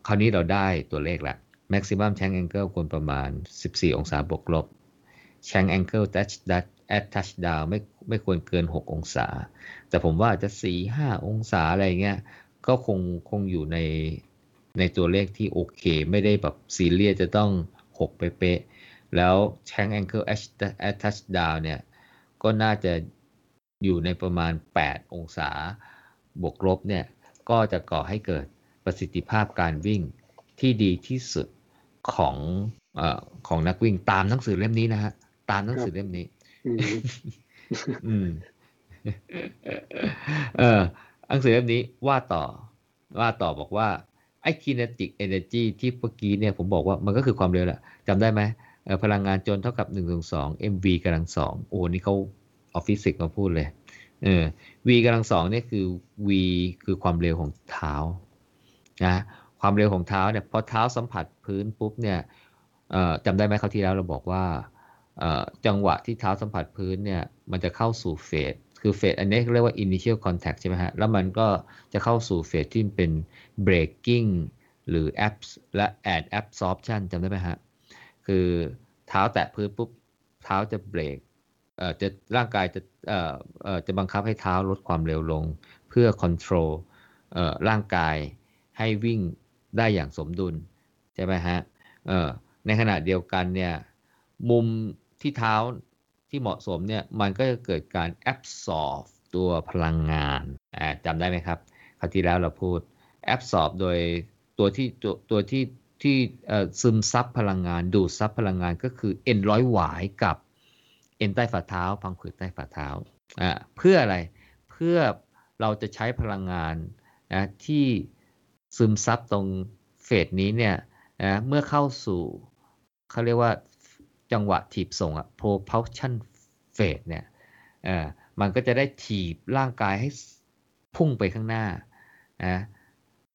คราวนี้เราได้ตัวเลขละ maximum tank angle ควรประมาณ 14 องศาบวกลบ tank angle touch at touchdown ไม่ไม่ควรเกิน 6 องศา แต่ผมว่าจะ 4-5 องศาอะไรเงี้ยก็คงคงอยู่ในในตัวเลขที่โอเค ไม่ได้แบบซีเรียสจะต้อง 6 เป๊ะ แล้ว tank angle at touchdown เนี่ยก็น่าจะ อยู่ในประมาณ 8 องศาบวกลบเนี่ยก็จะก่อให้เกิดประสิทธิภาพการวิ่งที่ดีที่สุดของอของนักวิ่งตามหนังสือเล่มนี้นะฮะตามหนังสือเล่มนี้อืมเออหนังสือเล่มนี้ว่าต่อว่าต่อบอกว่าไอ้ kinetic energy ที่เมื่อกี้เนี่ยผมบอกว่ามันก็คือความเร็วแหละจำได้ไหมพลังงานจนเท่ากับ1นึ่งสอง mv กำลังสองโอ้นี่เขา ออฟฟิสิกมาพูดเลยเออ v กำลังสองนี่คือ v คือความเร็วของเท้านะความเร็วของเท้าเนี่ยพอเท้าสัมผัสพื้นปุ๊บเนี่ยจำได้ไหมคราวที่แล้วเราบอกว่าจังหวะที่เท้าสัมผัสพื้นเนี่ยมันจะเข้าสู่เฟสคือเฟสอันนี้เรียกว่า initial contact ใช่ไหมฮะ แล้วมันก็จะเข้าสู่เฟสที่เป็น breaking หรือ abs และ add absorption จำได้ไหมฮะ คือเท้าแตะพื้นปุ๊บ เท้าจะเบรก จะร่างกายจะจะบังคับให้เท้าลดความเร็วลง เพื่อ control เอ่อร่างกายให้วิ่งได้อย่างสมดุล ใช่ไหมฮะในขณะเดียวกันเนี่ยมุมที่เท้าที่เหมาะสมเนี่ยมันก็จะเกิดการแอบซอร์ตัวพลังงานจำได้ไหมครับคราวที่แล้วเราพูดแอบซอร์โดยตัวที่ตัวตัวที่ที่ซึมซับพลังงาน ดูดซับพลังงานก็คือเอ็นร้อยหวายกับ เอ็นใต้ฝ่าเท้าพังผืดใต้ฝ่าเท้าอ่าเพื่ออะไรเพื่อเราจะใช้พลังงานนะที่ซึมซับตรงเฟสนี้เนี่ยนะเมื่อเข้าสู่เขาเรียกว่าจังหวะถีบส่งอะ propulsion phase เนี่ยเออมันก็จะได้ถีบร่างกายให้พุ่งไปข้างหน้านะ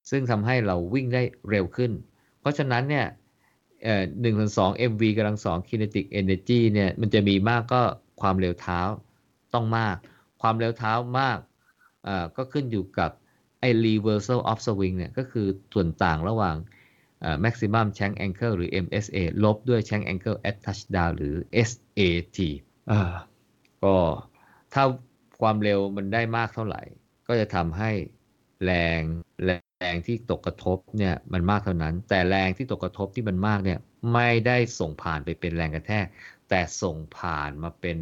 ซึ่งทำให้เราวิ่งได้เร็วขึ้น เพราะฉะนั้นเนี่ย หนึ่งส่วนสอง mv กำลังสอง kinetic energy เนี่ยมันจะมีมากก็ความเร็วเท้าต้องมาก ความเร็วเท้ามากก็ขึ้นอยู่กับไอ้ reversal of swing เนี่ยก็คือส่วนต่างระหว่าง maximum shank angle หรือ MSA ลบด้วย shank angle at touchdown หรือ SAT ก็ถ้าความเร็วมันได้มากเท่าไหร่ ก็จะทำให้แรงแร แรงที่ตกกระทบเนี่ยมันมากเท่านั้น แต่แรงที่ตกกระทบที่มันมากเนี่ยไม่ได้ส่งผ่านไปเป็นแรงกระแทก แต่ส่งผ่านมาเป็น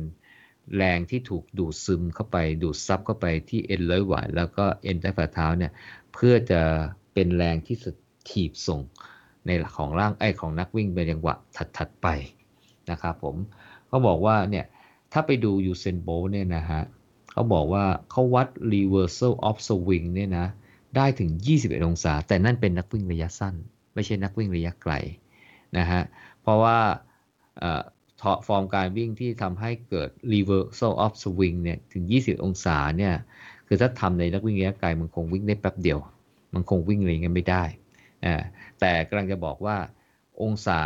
แรงที่ถูกดูดซึมเข้าไป ดูดซับเข้าไปที่เอ็นร้อยหวายแล้วก็เอ็นใต้ฝ่าเท้าเนี่ยเพื่อจะเป็นแรงที่ถีบส่งในของร่างไอของนักวิ่งเป็นจังหวะถัดๆไปนะครับผมเขาบอกว่าเนี่ยถ้าไปดูยูเซนโบเนี่ยนะฮะเขาบอกว่าเขาวัด reversal of swing เนี่ยนะ ได้ถึง 21 องศา แต่นั่นเป็นนักวิ่งระยะสั้น ไม่ใช่นักวิ่งระยะไกลนะฮะเพราะว่าฟอร์มการวิ่งที่ทำให้เกิด reversal of swing เนี่ยถึง 20 องศาเนี่ยคือถ้าทำในนักวิ่งระยะไกลมันคงวิ่งได้แป๊บเดียว มันคงวิ่งอะไรเงี้ยไม่ได้แต่กำลังจะบอกว่าองศา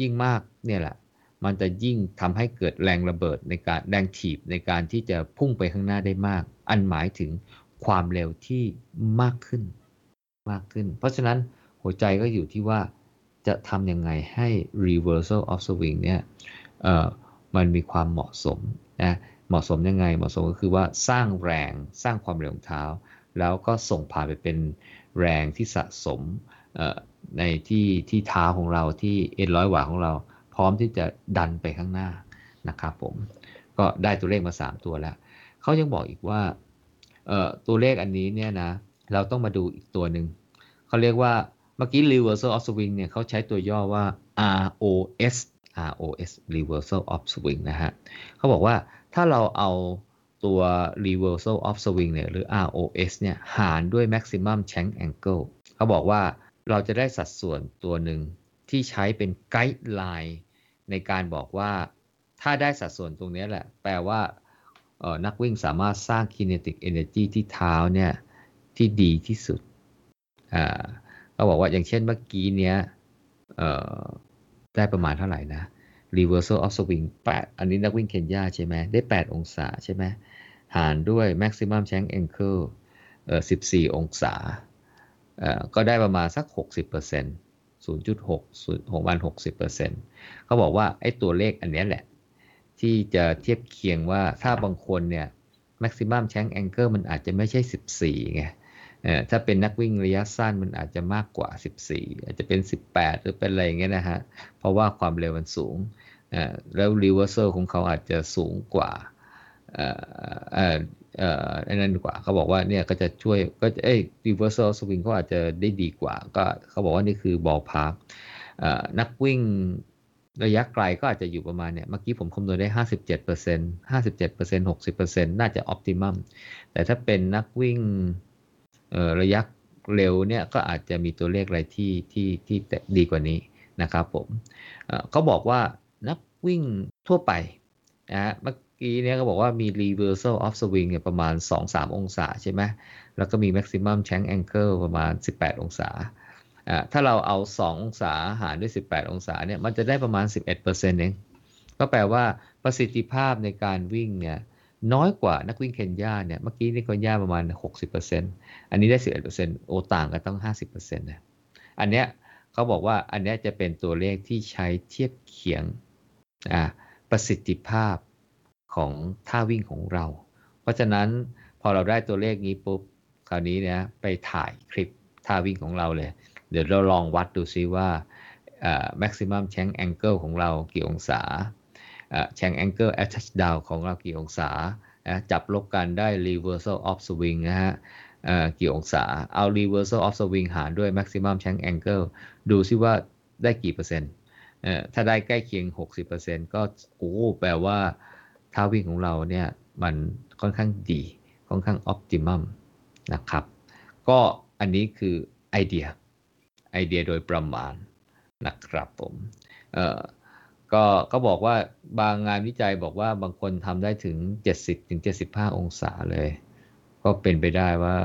ยิ่งมากเนี่ยแหละมันจะยิ่งทำให้เกิดแรงระเบิดในการแรงถีบในการที่จะพุ่งไปข้างหน้าได้มาก อันหมายถึง ความเร็วที่มากขึ้นมากขึ้น เพราะฉะนั้นหัวใจก็อยู่ที่ว่าจะทำยังไงให้ reversal of swing เนี่ยมันมีความเหมาะสมนะเหมาะสมยังไง เหมาะสมก็คือว่าสร้างแรงสร้างความเร็วของเท้า แล้วก็ส่งผ่านไปเป็นแรงที่สะสมในที่ที่เท้าของเราที่เอ็นร้อยหวาของเรา พร้อมที่จะดันไปข้างหน้านะครับผมก็ได้ตัวเลขมา 3 ตัวแล้ว เขายังบอกอีกว่า ตัวเลขอันนี้เนี่ยนะเราต้องมาดูอีกตัวหนึ่งเขาเรียกว่าเมื่อกี้ reversal of swing เนี่ยเขาใช้ตัวย่อว่า ROS ROS reversal of swing นะฮะเขาบอกว่าถ้าเราเอาตัว reversal of swing เนี่ยหรือ ROS เนี่ยหารด้วย maximum shank angle เขาบอกว่าเราจะได้สัดส่วนตัวหนึ่งที่ใช้เป็นไกด์ไลน์ในการบอกว่าถ้าได้สัดส่วนตรงนี้แหละ แปลว่า นักวิ่งสามารถสร้าง kinetic energy ที่เท้าเนี่ยที่ดีที่สุดอ่าเขาบอกว่าอย่างเช่นเมื่อกี้เนี้ยได้ประมาณเท่าไหร่นะ reversal of swing 8 อันนี้นักวิ่งเคนยาใช่ไหมได้ 8 องศาใช่ไหมหารด้วย maximum shank angle เอ่อ14 องศาเอ่อก็ได้ประมาณสัก 60% 0.6ของมัน60%เขาบอกว่าไอ้ตัวเลขอันนี้แหละ ที่จะเทียบเคียงว่าถ้าบางคนเนี่ย maximum shank angle มันอาจจะไม่ใช่ 14ไงถ้าเป็นนักวิ่งระยะสั้นมันอาจจะมากกว่า 14 อาจจะเป็น 18 หรือเป็นอะไรอย่างเงี้ยนะฮะ เพราะว่าความเร็วมันสูง แล้ว reversal ของเขาอาจจะสูงกว่าอ่อเอ่อเอ่อนั่นกว่าเขาบอกว่าเนี่ยก็จะช่วยก็เอ้ย reversal swing เขาอาจจะได้ดีกว่า ก็เขาบอกว่านี่คือบอลพาร์คนักวิ่ง ระยะไกลก็อาจจะอยู่ประมาณเนี่ย เมื่อกี้ผมคำนวณได้57% 57% 60%น่าจะ optimum แต่ถ้าเป็นนักวิ่งระยะเร็วเนี่ยก็อาจจะมีตัวเลขอะไรที่ที่ที่ดีกว่านี้นะครับผมเขาบอกว่านักวิ่งทั่วไปนะเมื่อกี้เนี่ยเขาบอกว่ามี reversal of swing เนี่ยประมาณ 2-3 องศาใช่ไหมแล้วก็มี maximum shank angle ประมาณ 18 องศา ถ้าเราเอา 2 องศาหารด้วย 18 องศาเนี่ยมันจะได้ประมาณ 11%เองก็แปลว่าประสิทธิภาพในการวิ่งเนี่ยน้อยกว่านักวิ่งเคนยาเนี่ยเมื่อกี้นี่เคนยาประมาณ 60%อันนี้ได้ 11%โอต่างกันต้อง 50%นะอันเนี้ยเขาบอกว่าอันนี้จะเป็นตัวเลขที่ใช้เทียบเคียงประสิทธิภาพของท่าวิ่งของเรา เพราะฉะนั้นพอเราได้ตัวเลขนี้ปุ๊บคราวนี้เนี่ยไปถ่ายคลิปท่าวิ่งของเราเลย เดี๋ยวเราลองวัดดูซิว่า maximum shank angle ของเรากี่องศาshank angle at touchdown ของเรากี่องศา จับลบกันได้ reversal of swing นะฮะกี่องศา เอา reversal of swing หารด้วย maximum shank angle ดูซิว่าได้กี่เปอร์เซ็นต์ถ้าได้ใกล้เคียง 60%ก็โอ้แปลว่าท่าวิ่งของเราเนี่ยมันค่อนข้างดี ค่อนข้าง optimum นะครับ ก็อันนี้คือไอเดีย ไอเดียโดยประมาณนะครับผมเอ่อก็ก็บอกว่าบางงานวิจัยบอกว่าบางคนทำได้ถึง 70ถึง75 องศาเลย ก็เป็นไปได้ว่า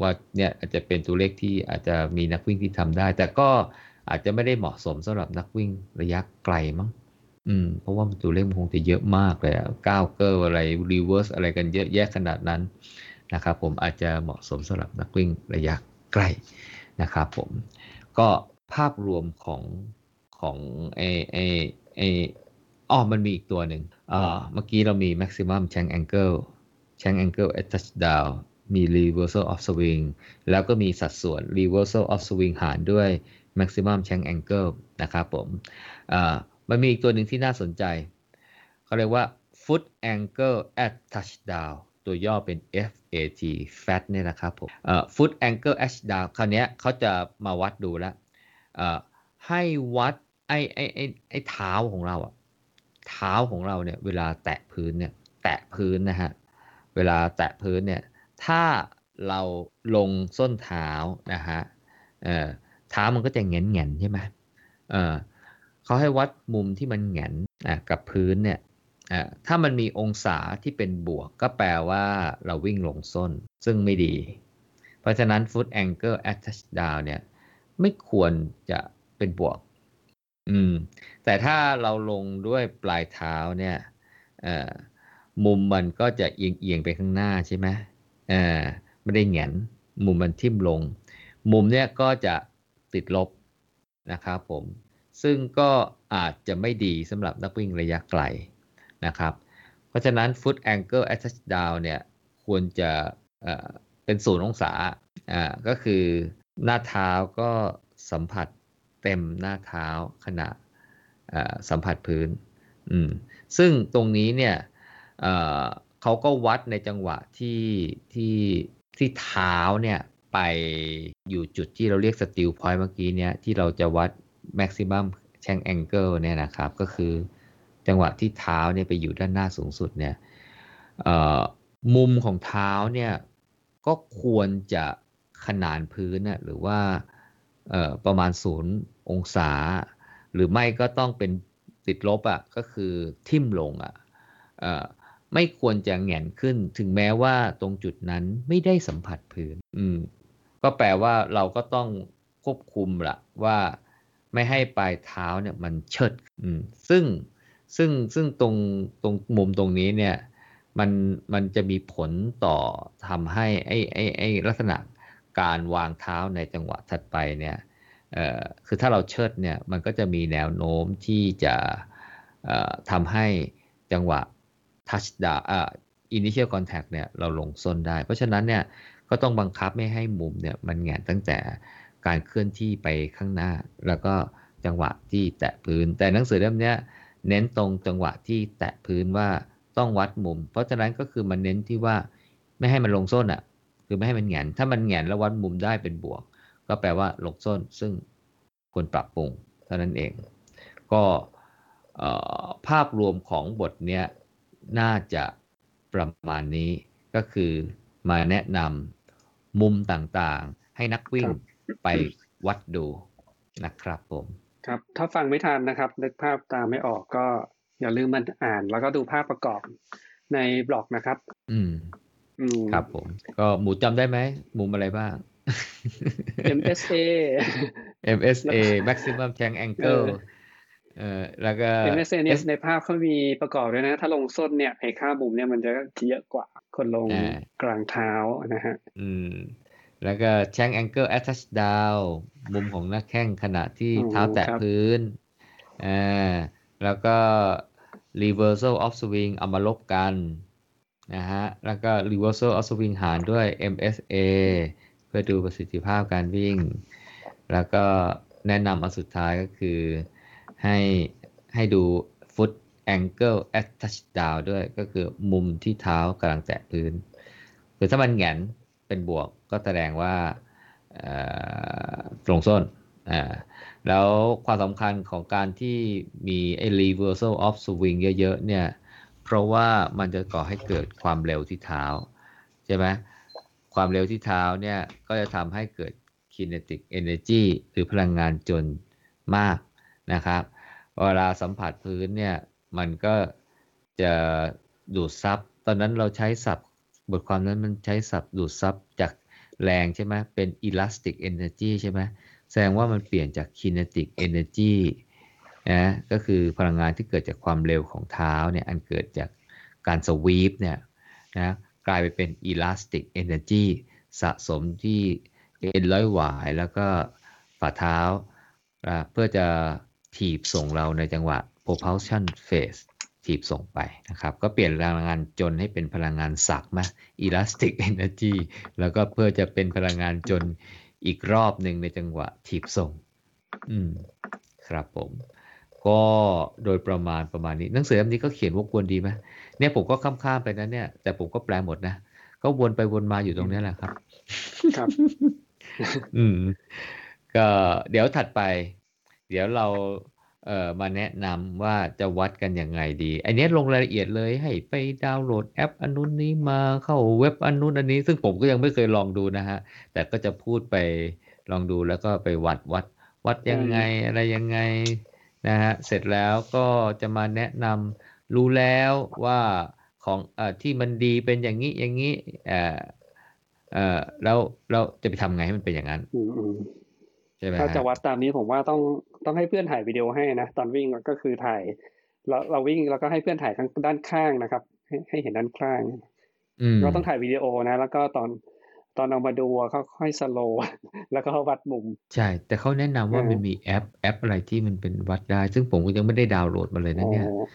ว่าเนี่ยอาจจะเป็นตัวเลขที่อาจจะมีนักวิ่งที่ทำได้ แต่ก็อาจจะไม่ได้เหมาะสมสำหรับนักวิ่งระยะไกลมั้งอืมเพราะว่าตัวเลขมันคงจะเยอะมากเลยก้าวเกอร์อะไร reverse อะไรกันเยอะแยะขนาดนั้นนะครับผมอาจจะเหมาะสมสำหรับนักวิ่งระยะไกลนะครับผม ก็ภาพรวมของของเอเอเออ๋อมันมีอีกตัวหนึ่งอ่าเมื่อกี้เรามี maximum shank angle shank angle at touchdown มี reversal of swing แล้วก็มีสัดส่วน reversal of swing หารด้วย maximum shank angle นะครับผมอ่ามันมีอีกตัวหนึ่งที่น่าสนใจ เขาเรียกว่า foot angle at touchdown ตัวย่อเป็น FAT FAT เนี่ยนะครับผม foot angle h down คราวนี้เขาจะมาวัดดูแล้วให้วัดไอ้ไอ้ไอ้ไอ้เท้าของเราอะเท้าของเราเนี่ยเวลาแตะพื้นเนี่ยแตะพื้นนะฮะเวลาแตะพื้นเนี่ยถ้าเราลงส้นเท้านะฮะเอ่อเท้ามันก็จะแงนแงนใช่ไหมเออเขาให้วัดมุมที่มันแงนอะกับพื้นเนี่ย ถ้ามันมีองศาที่เป็นบวกก็แปลว่าเราวิ่งลงส้น ซึ่งไม่ดี เพราะฉะนั้น foot angle at touchdown เนี่ย ไม่ควรจะเป็นบวก อืม แต่ถ้าเราลงด้วยปลายเท้าเนี่ยมุมมันก็จะเอียงเอียงไปข้างหน้าใช่ไหมไม่ได้แหงนมุมมันทิ่มลง มุมเนี่ยก็จะติดลบนะครับผม ซึ่งก็อาจจะไม่ดีสำหรับนักวิ่งระยะไกล นะครับ เพราะฉะนั้น foot angle attach down เนี่ยควรจะเเป็นศูนย์องศาก็คือหน้าเท้าก็สัมผัสเต็มหน้าเท้าขณะสัมผัสพื้น ซึ่งตรงนี้เนี่ยเเขาก็วัดในจังหวะที่ที่ที่เท้าเนี่ยไปอยู่จุดที่เราเรียก steel point เมื่อกี้เนี่ยที่เราจะวัด maximum shank angle เนี่ยนะครับ ก็คือ จังหวะที่เท้าเนี่ยไปอยู่ด้านหน้าสูงสุดเนี่ยมุมของเท้าเนี่ยก็ควรจะขนานพื้นน่ะหรือว่าประมาณศูนย์องศา หรือไม่ก็ต้องเป็นติดลบอะ่ะก็คือทิ่มลงอะ่ะไม่ควรจะแหงนขึ้น ถึงแม้ว่าตรงจุดนั้นไม่ได้สัมผัสพื้น อืม ก็แปลว่าเราก็ต้องควบคุมละว่าไม่ให้ปลายเท้าเนี่ยมันเชิด อืม ซึ่ง ซึ่งซึ่งตรงตรงมุมตรงนี้เนี่ยมันมันจะมีผลต่อทำให้ไอ้ไอ้ไอ้ลักษณะการวางเท้าในจังหวะถัดไปเนี่ยคือถ้าเราเชิดเนี่ยมันก็จะมีแนวโน้มที่จะทำให้จังหวะ touch down อ่า initial contact เนี่ยเราลงส้นได้ เพราะฉะนั้นเนี่ยก็ต้องบังคับไม่ให้มุมเนี่ยมันแงนตั้งแต่การเคลื่อนที่ไปข้างหน้า แล้วก็จังหวะที่แตะพื้น แต่หนังสือเล่มเนี้ย เน้นตรงจังหวะที่แตะพื้นว่าต้องวัดมุม เพราะฉะนั้นก็คือมันเน้นที่ว่าไม่ให้มันลงส้นอะ คือไม่ให้มันแหงนถ้ามันแหงนแล้ววัดมุมได้เป็นบวก ก็แปลว่าลงส้นซึ่งควรปรับปรุงเท่านั้นเอง ก็ภาพรวมของบทเนี้ยน่าจะประมาณนี้ก็คือมาแนะนำมุมต่างๆ ให้นักวิ่งไปวัดดูนะครับผม ครับ ถ้าฟังไม่ทันนะครับนึกภาพตามไม่ออกก็อย่าลืมมันอ่าน แล้วก็ดูภาพประกอบในบล็อกนะครับอืมอืมครับผม ก็หมูจำได้ไหมมุมอะไรบ้าง MSA MSA maximum tank angle เออแล้วก็ MSA เนี่ยในภาพเขามีประกอบด้วยนะ ถ้าลงส้นเนี่ยไอ้ค่ามุมเนี่ยมันจะเยอะกว่าคนลงกลางเท้านะฮะ อืม แล้วก็ shank angle attach down มุมของหน้าแข้งขณะที่เท้าแตะพื้นอ่าแล้วก็ reversal of swing เอามาลบกันนะฮะ แล้วก็ reversal of swing หารด้วย MSA เพื่อดูประสิทธิภาพการวิ่ง แล้วก็แนะนำอันสุดท้ายก็คือให้ให้ดู foot angle at touchdown ด้วยก็คือมุมที่เท้ากำลังแตะพื้น คือถ้ามันแหงน เป็นบวกก็แสดงว่าตรงส้นแล้วความสำคัญของการที่มีไอ้ reversal of swing เยอะๆเนี่ยเพราะว่ามันจะก่อให้เกิดความเร็วที่เท้าใช่ไหมความเร็วที่เท้าเนี่ยก็จะทำให้เกิด kinetic energy หรือพลังงานจนมากนะครับ เวลาสัมผัสพื้นเนี่ยมันก็จะดูดซับ ตอนนั้นเราใช้ศัพท์ บทความนั้นมันใช้ศัพท์ดูดซับจากแรงใช่ไหมเป็น elastic energy ใช่ไหมแสดงว่ามันเปลี่ยนจาก kinetic energy นะก็คือพลังงานที่เกิดจากความเร็วของเท้าเนี่ยอันเกิดจากการสวีปเนี่ยนะกลายไปเป็น elastic energy สะสมที่เอ็นร้อยหวายแล้วก็ฝ่าเท้า เพื่อจะถีบส่งเราในจังหวะ propulsion phase ถีบส่งไปนะครับ ก็เปลี่ยนพลังงานจนให้เป็นพลังงานสักมา elastic energy แล้วก็เพื่อจะเป็นพลังงานจนอีกรอบหนึ่งในจังหวะถีบส่ง อืม ครับผม ก็โดยประมาณประมาณนี้ หนังสือเล่มนี้ก็เขียนวกวนดีไหมเนี่ยผมก็ข้ามๆไปนะเนี่ย แต่ผมก็แปลหมดนะ ก็วนไปวนมาอยู่ตรงนี้แหละครับ ครับ อืม ก็เดี๋ยวถัดไป เดี๋ยวเรา เอ่อมาแนะนำว่าจะวัดกันยังไงดี อันนี้ลงรายละเอียดเลยให้ไปดาวน์โหลดแอปอันนู้นนี้มาเข้าเว็บอันนู้นอันนี้ ซึ่งผมก็ยังไม่เคยลองดูนะฮะ แต่ก็จะพูดไปลองดูแล้วก็ไปวัดวัด วัดยังไงอะไรยังไงนะฮะ เสร็จแล้วก็จะมาแนะนำรู้แล้วว่าของอที่มันดีเป็นอย่างนี้อย่างนี้เอ่อเอ่อแล้วเราจะไปทำไงให้มันเป็นอย่างนั้นใช่ไหมถ้าฮะจะวัดตามนี้ผมว่าต้อง ต้องให้เพื่อนถ่ายวิดีโอให้นะตอนวิ่งก็คือถ่ายเราเราวิ่งแล้วก็ให้เพื่อนถ่ายข้างด้านข้างนะครับ ให้ให้เห็นด้านข้างอืมเราต้องถ่ายวิดีโอนะ แล้วก็ตอนตอนเอามาดูอะก็ค่อยสโลว์แล้วก็วัดมุม ใช่ แต่เขาแนะนำว่าเออมันมีแอปแอปอะไรที่มันเป็นวัดได้ ซึ่งผมก็ยังไม่ได้ดาวน์โหลดมาเลยนะเนี่ยโอ้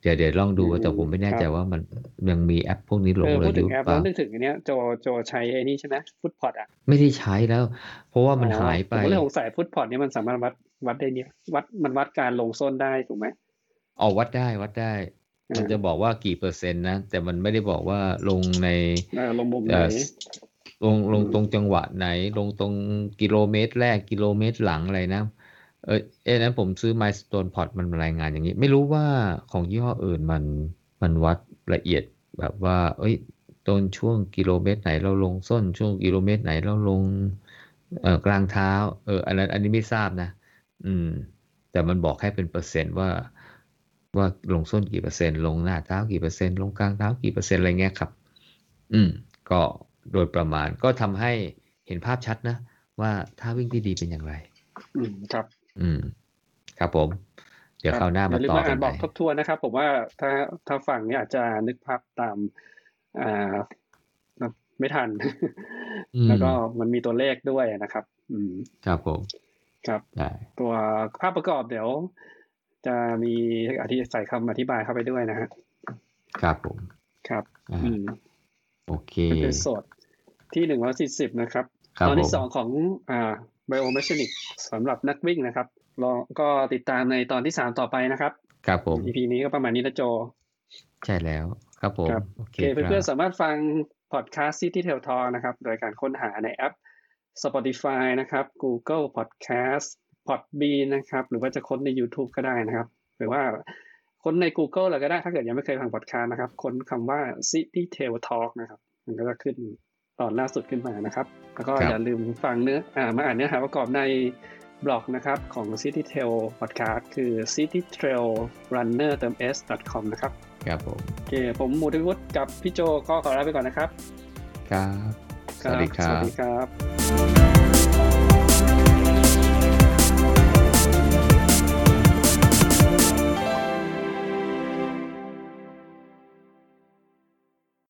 เดี๋ยวเดี๋ยวลองดูอืมแต่ผมไม่แน่ใจครับว่ามันยังมีแอปพวกนี้หลเองอเหลืพูอดอถึยู่งหแอรือปเปแล้วล่านึกถึงอันเนี้ยโจโจใช้ไอ้นี่ใช่ไหมฟุตพอดอะ ไม่ได้ใช้แล้ว เพราะว่ามันอ๋อหายไปผมก็เลยสงสัยฟุตพอดเนี่ยมันสามารถวัด วัดได้เนี่ยวัดมันวัดการลงส้นได้ถูกไหมออกวัดได้วัดได้อ่ามัมันจะบอกว่ากี่เปอร์เซ็นต์นะ แต่มันไม่ได้บอกว่าลงในเออลงมุมไหนเอ่อลงลงอืมตรงจังหวะไหน ลงตรงกิโลเมตรแรกกิโลเมตรหลังอะไรนะ เออเอ้นั้นผมซื้อ Milestone Pod มันรายงานอย่างนี้ ไม่รู้ว่าของยี่ห้ออื่นมันมันวัดละเอียดแบบว่า เอ้ยต้นช่วงกิโลเมตรไหนเราลงส้นช่วงกิโลเมตรไหนเราลงเอ่อกลางเท้า เอออันนั้นอันนี้ไม่ทราบนะ อืม แต่มันบอกให้เป็นเปอร์เซ็นต์ว่า ว่าลงส้นกี่เปอร์เซ็นต์ลงหน้าเท้ากี่เปอร์เซ็นต์ลงกลางเท้ากี่เปอร์เซ็นต์อะไรเงี้ยครับ อืม ก็โดยประมาณก็ทำให้เห็นภาพชัดนะ ว่าท่าวิ่งที่ดีเป็นอย่างไร อืมครับ อืม ครับผม เดี๋ยวคราวหน้ามาอย่ลืต่อว่ากัอ่านนใหบม่อกทบทวนนะครับ ผมว่าถ้าถ้าฟังเนี่ยอาจจะนึกภาพตาม อ่าไม่ทันอืมแล้วก็มันมีตัวเลขด้วยนะครับ อืม ครับผม ครับได้ตัวภาพประกอบเดี๋ยว จะมีอธิใส่คำอธิบายเข้าไปด้วยนะฮะครับผม ครับอ่าอืมโอเคเป็นโสดที่หนึ่งร้อยสี่สิบนะครับครับตอนผที่มสองของอ่า biomechanics สำหรับนักวิ่งนะครับรอก็ติดตามในตอนที่สามต่อไปนะครับครับผม EP นี้ก็ประมาณนี้นะโจ ใช่แล้วครับผมครับโอโอเคเคครัเพื่อนบๆสามารถฟังพอดแคสต์ City Tail Talk นะครับ โดยการค้นหาในแอป Spotify นะครับ Google Podcast Podbean นะครับ หรือว่าจะค้นใน YouTube ก็ได้นะครับ หรือว่าค้นใน Google เลยก็ได้ถ้าเกิดยังไม่เคยฟังพอดแคสต์นะครับค้นคำว่า City Tail Talk นะครับ มันก็จะขึ้นตอนล่าสุดขึ้นมานะครับ แล้วก็ครับอย่าลืมฟังเนื้ออ่ามาอ่านเนื้อหาประกอบในบล็อกนะครับของ City Trail Podcast คือ citytrailrunner เติม s com นะครับ ครับผม โอเค ผมมูทิวุฒิกับพี่โจก็ขอลาไปก่อนนะครับ ครับ สวัสดีครัสวับสดีครับ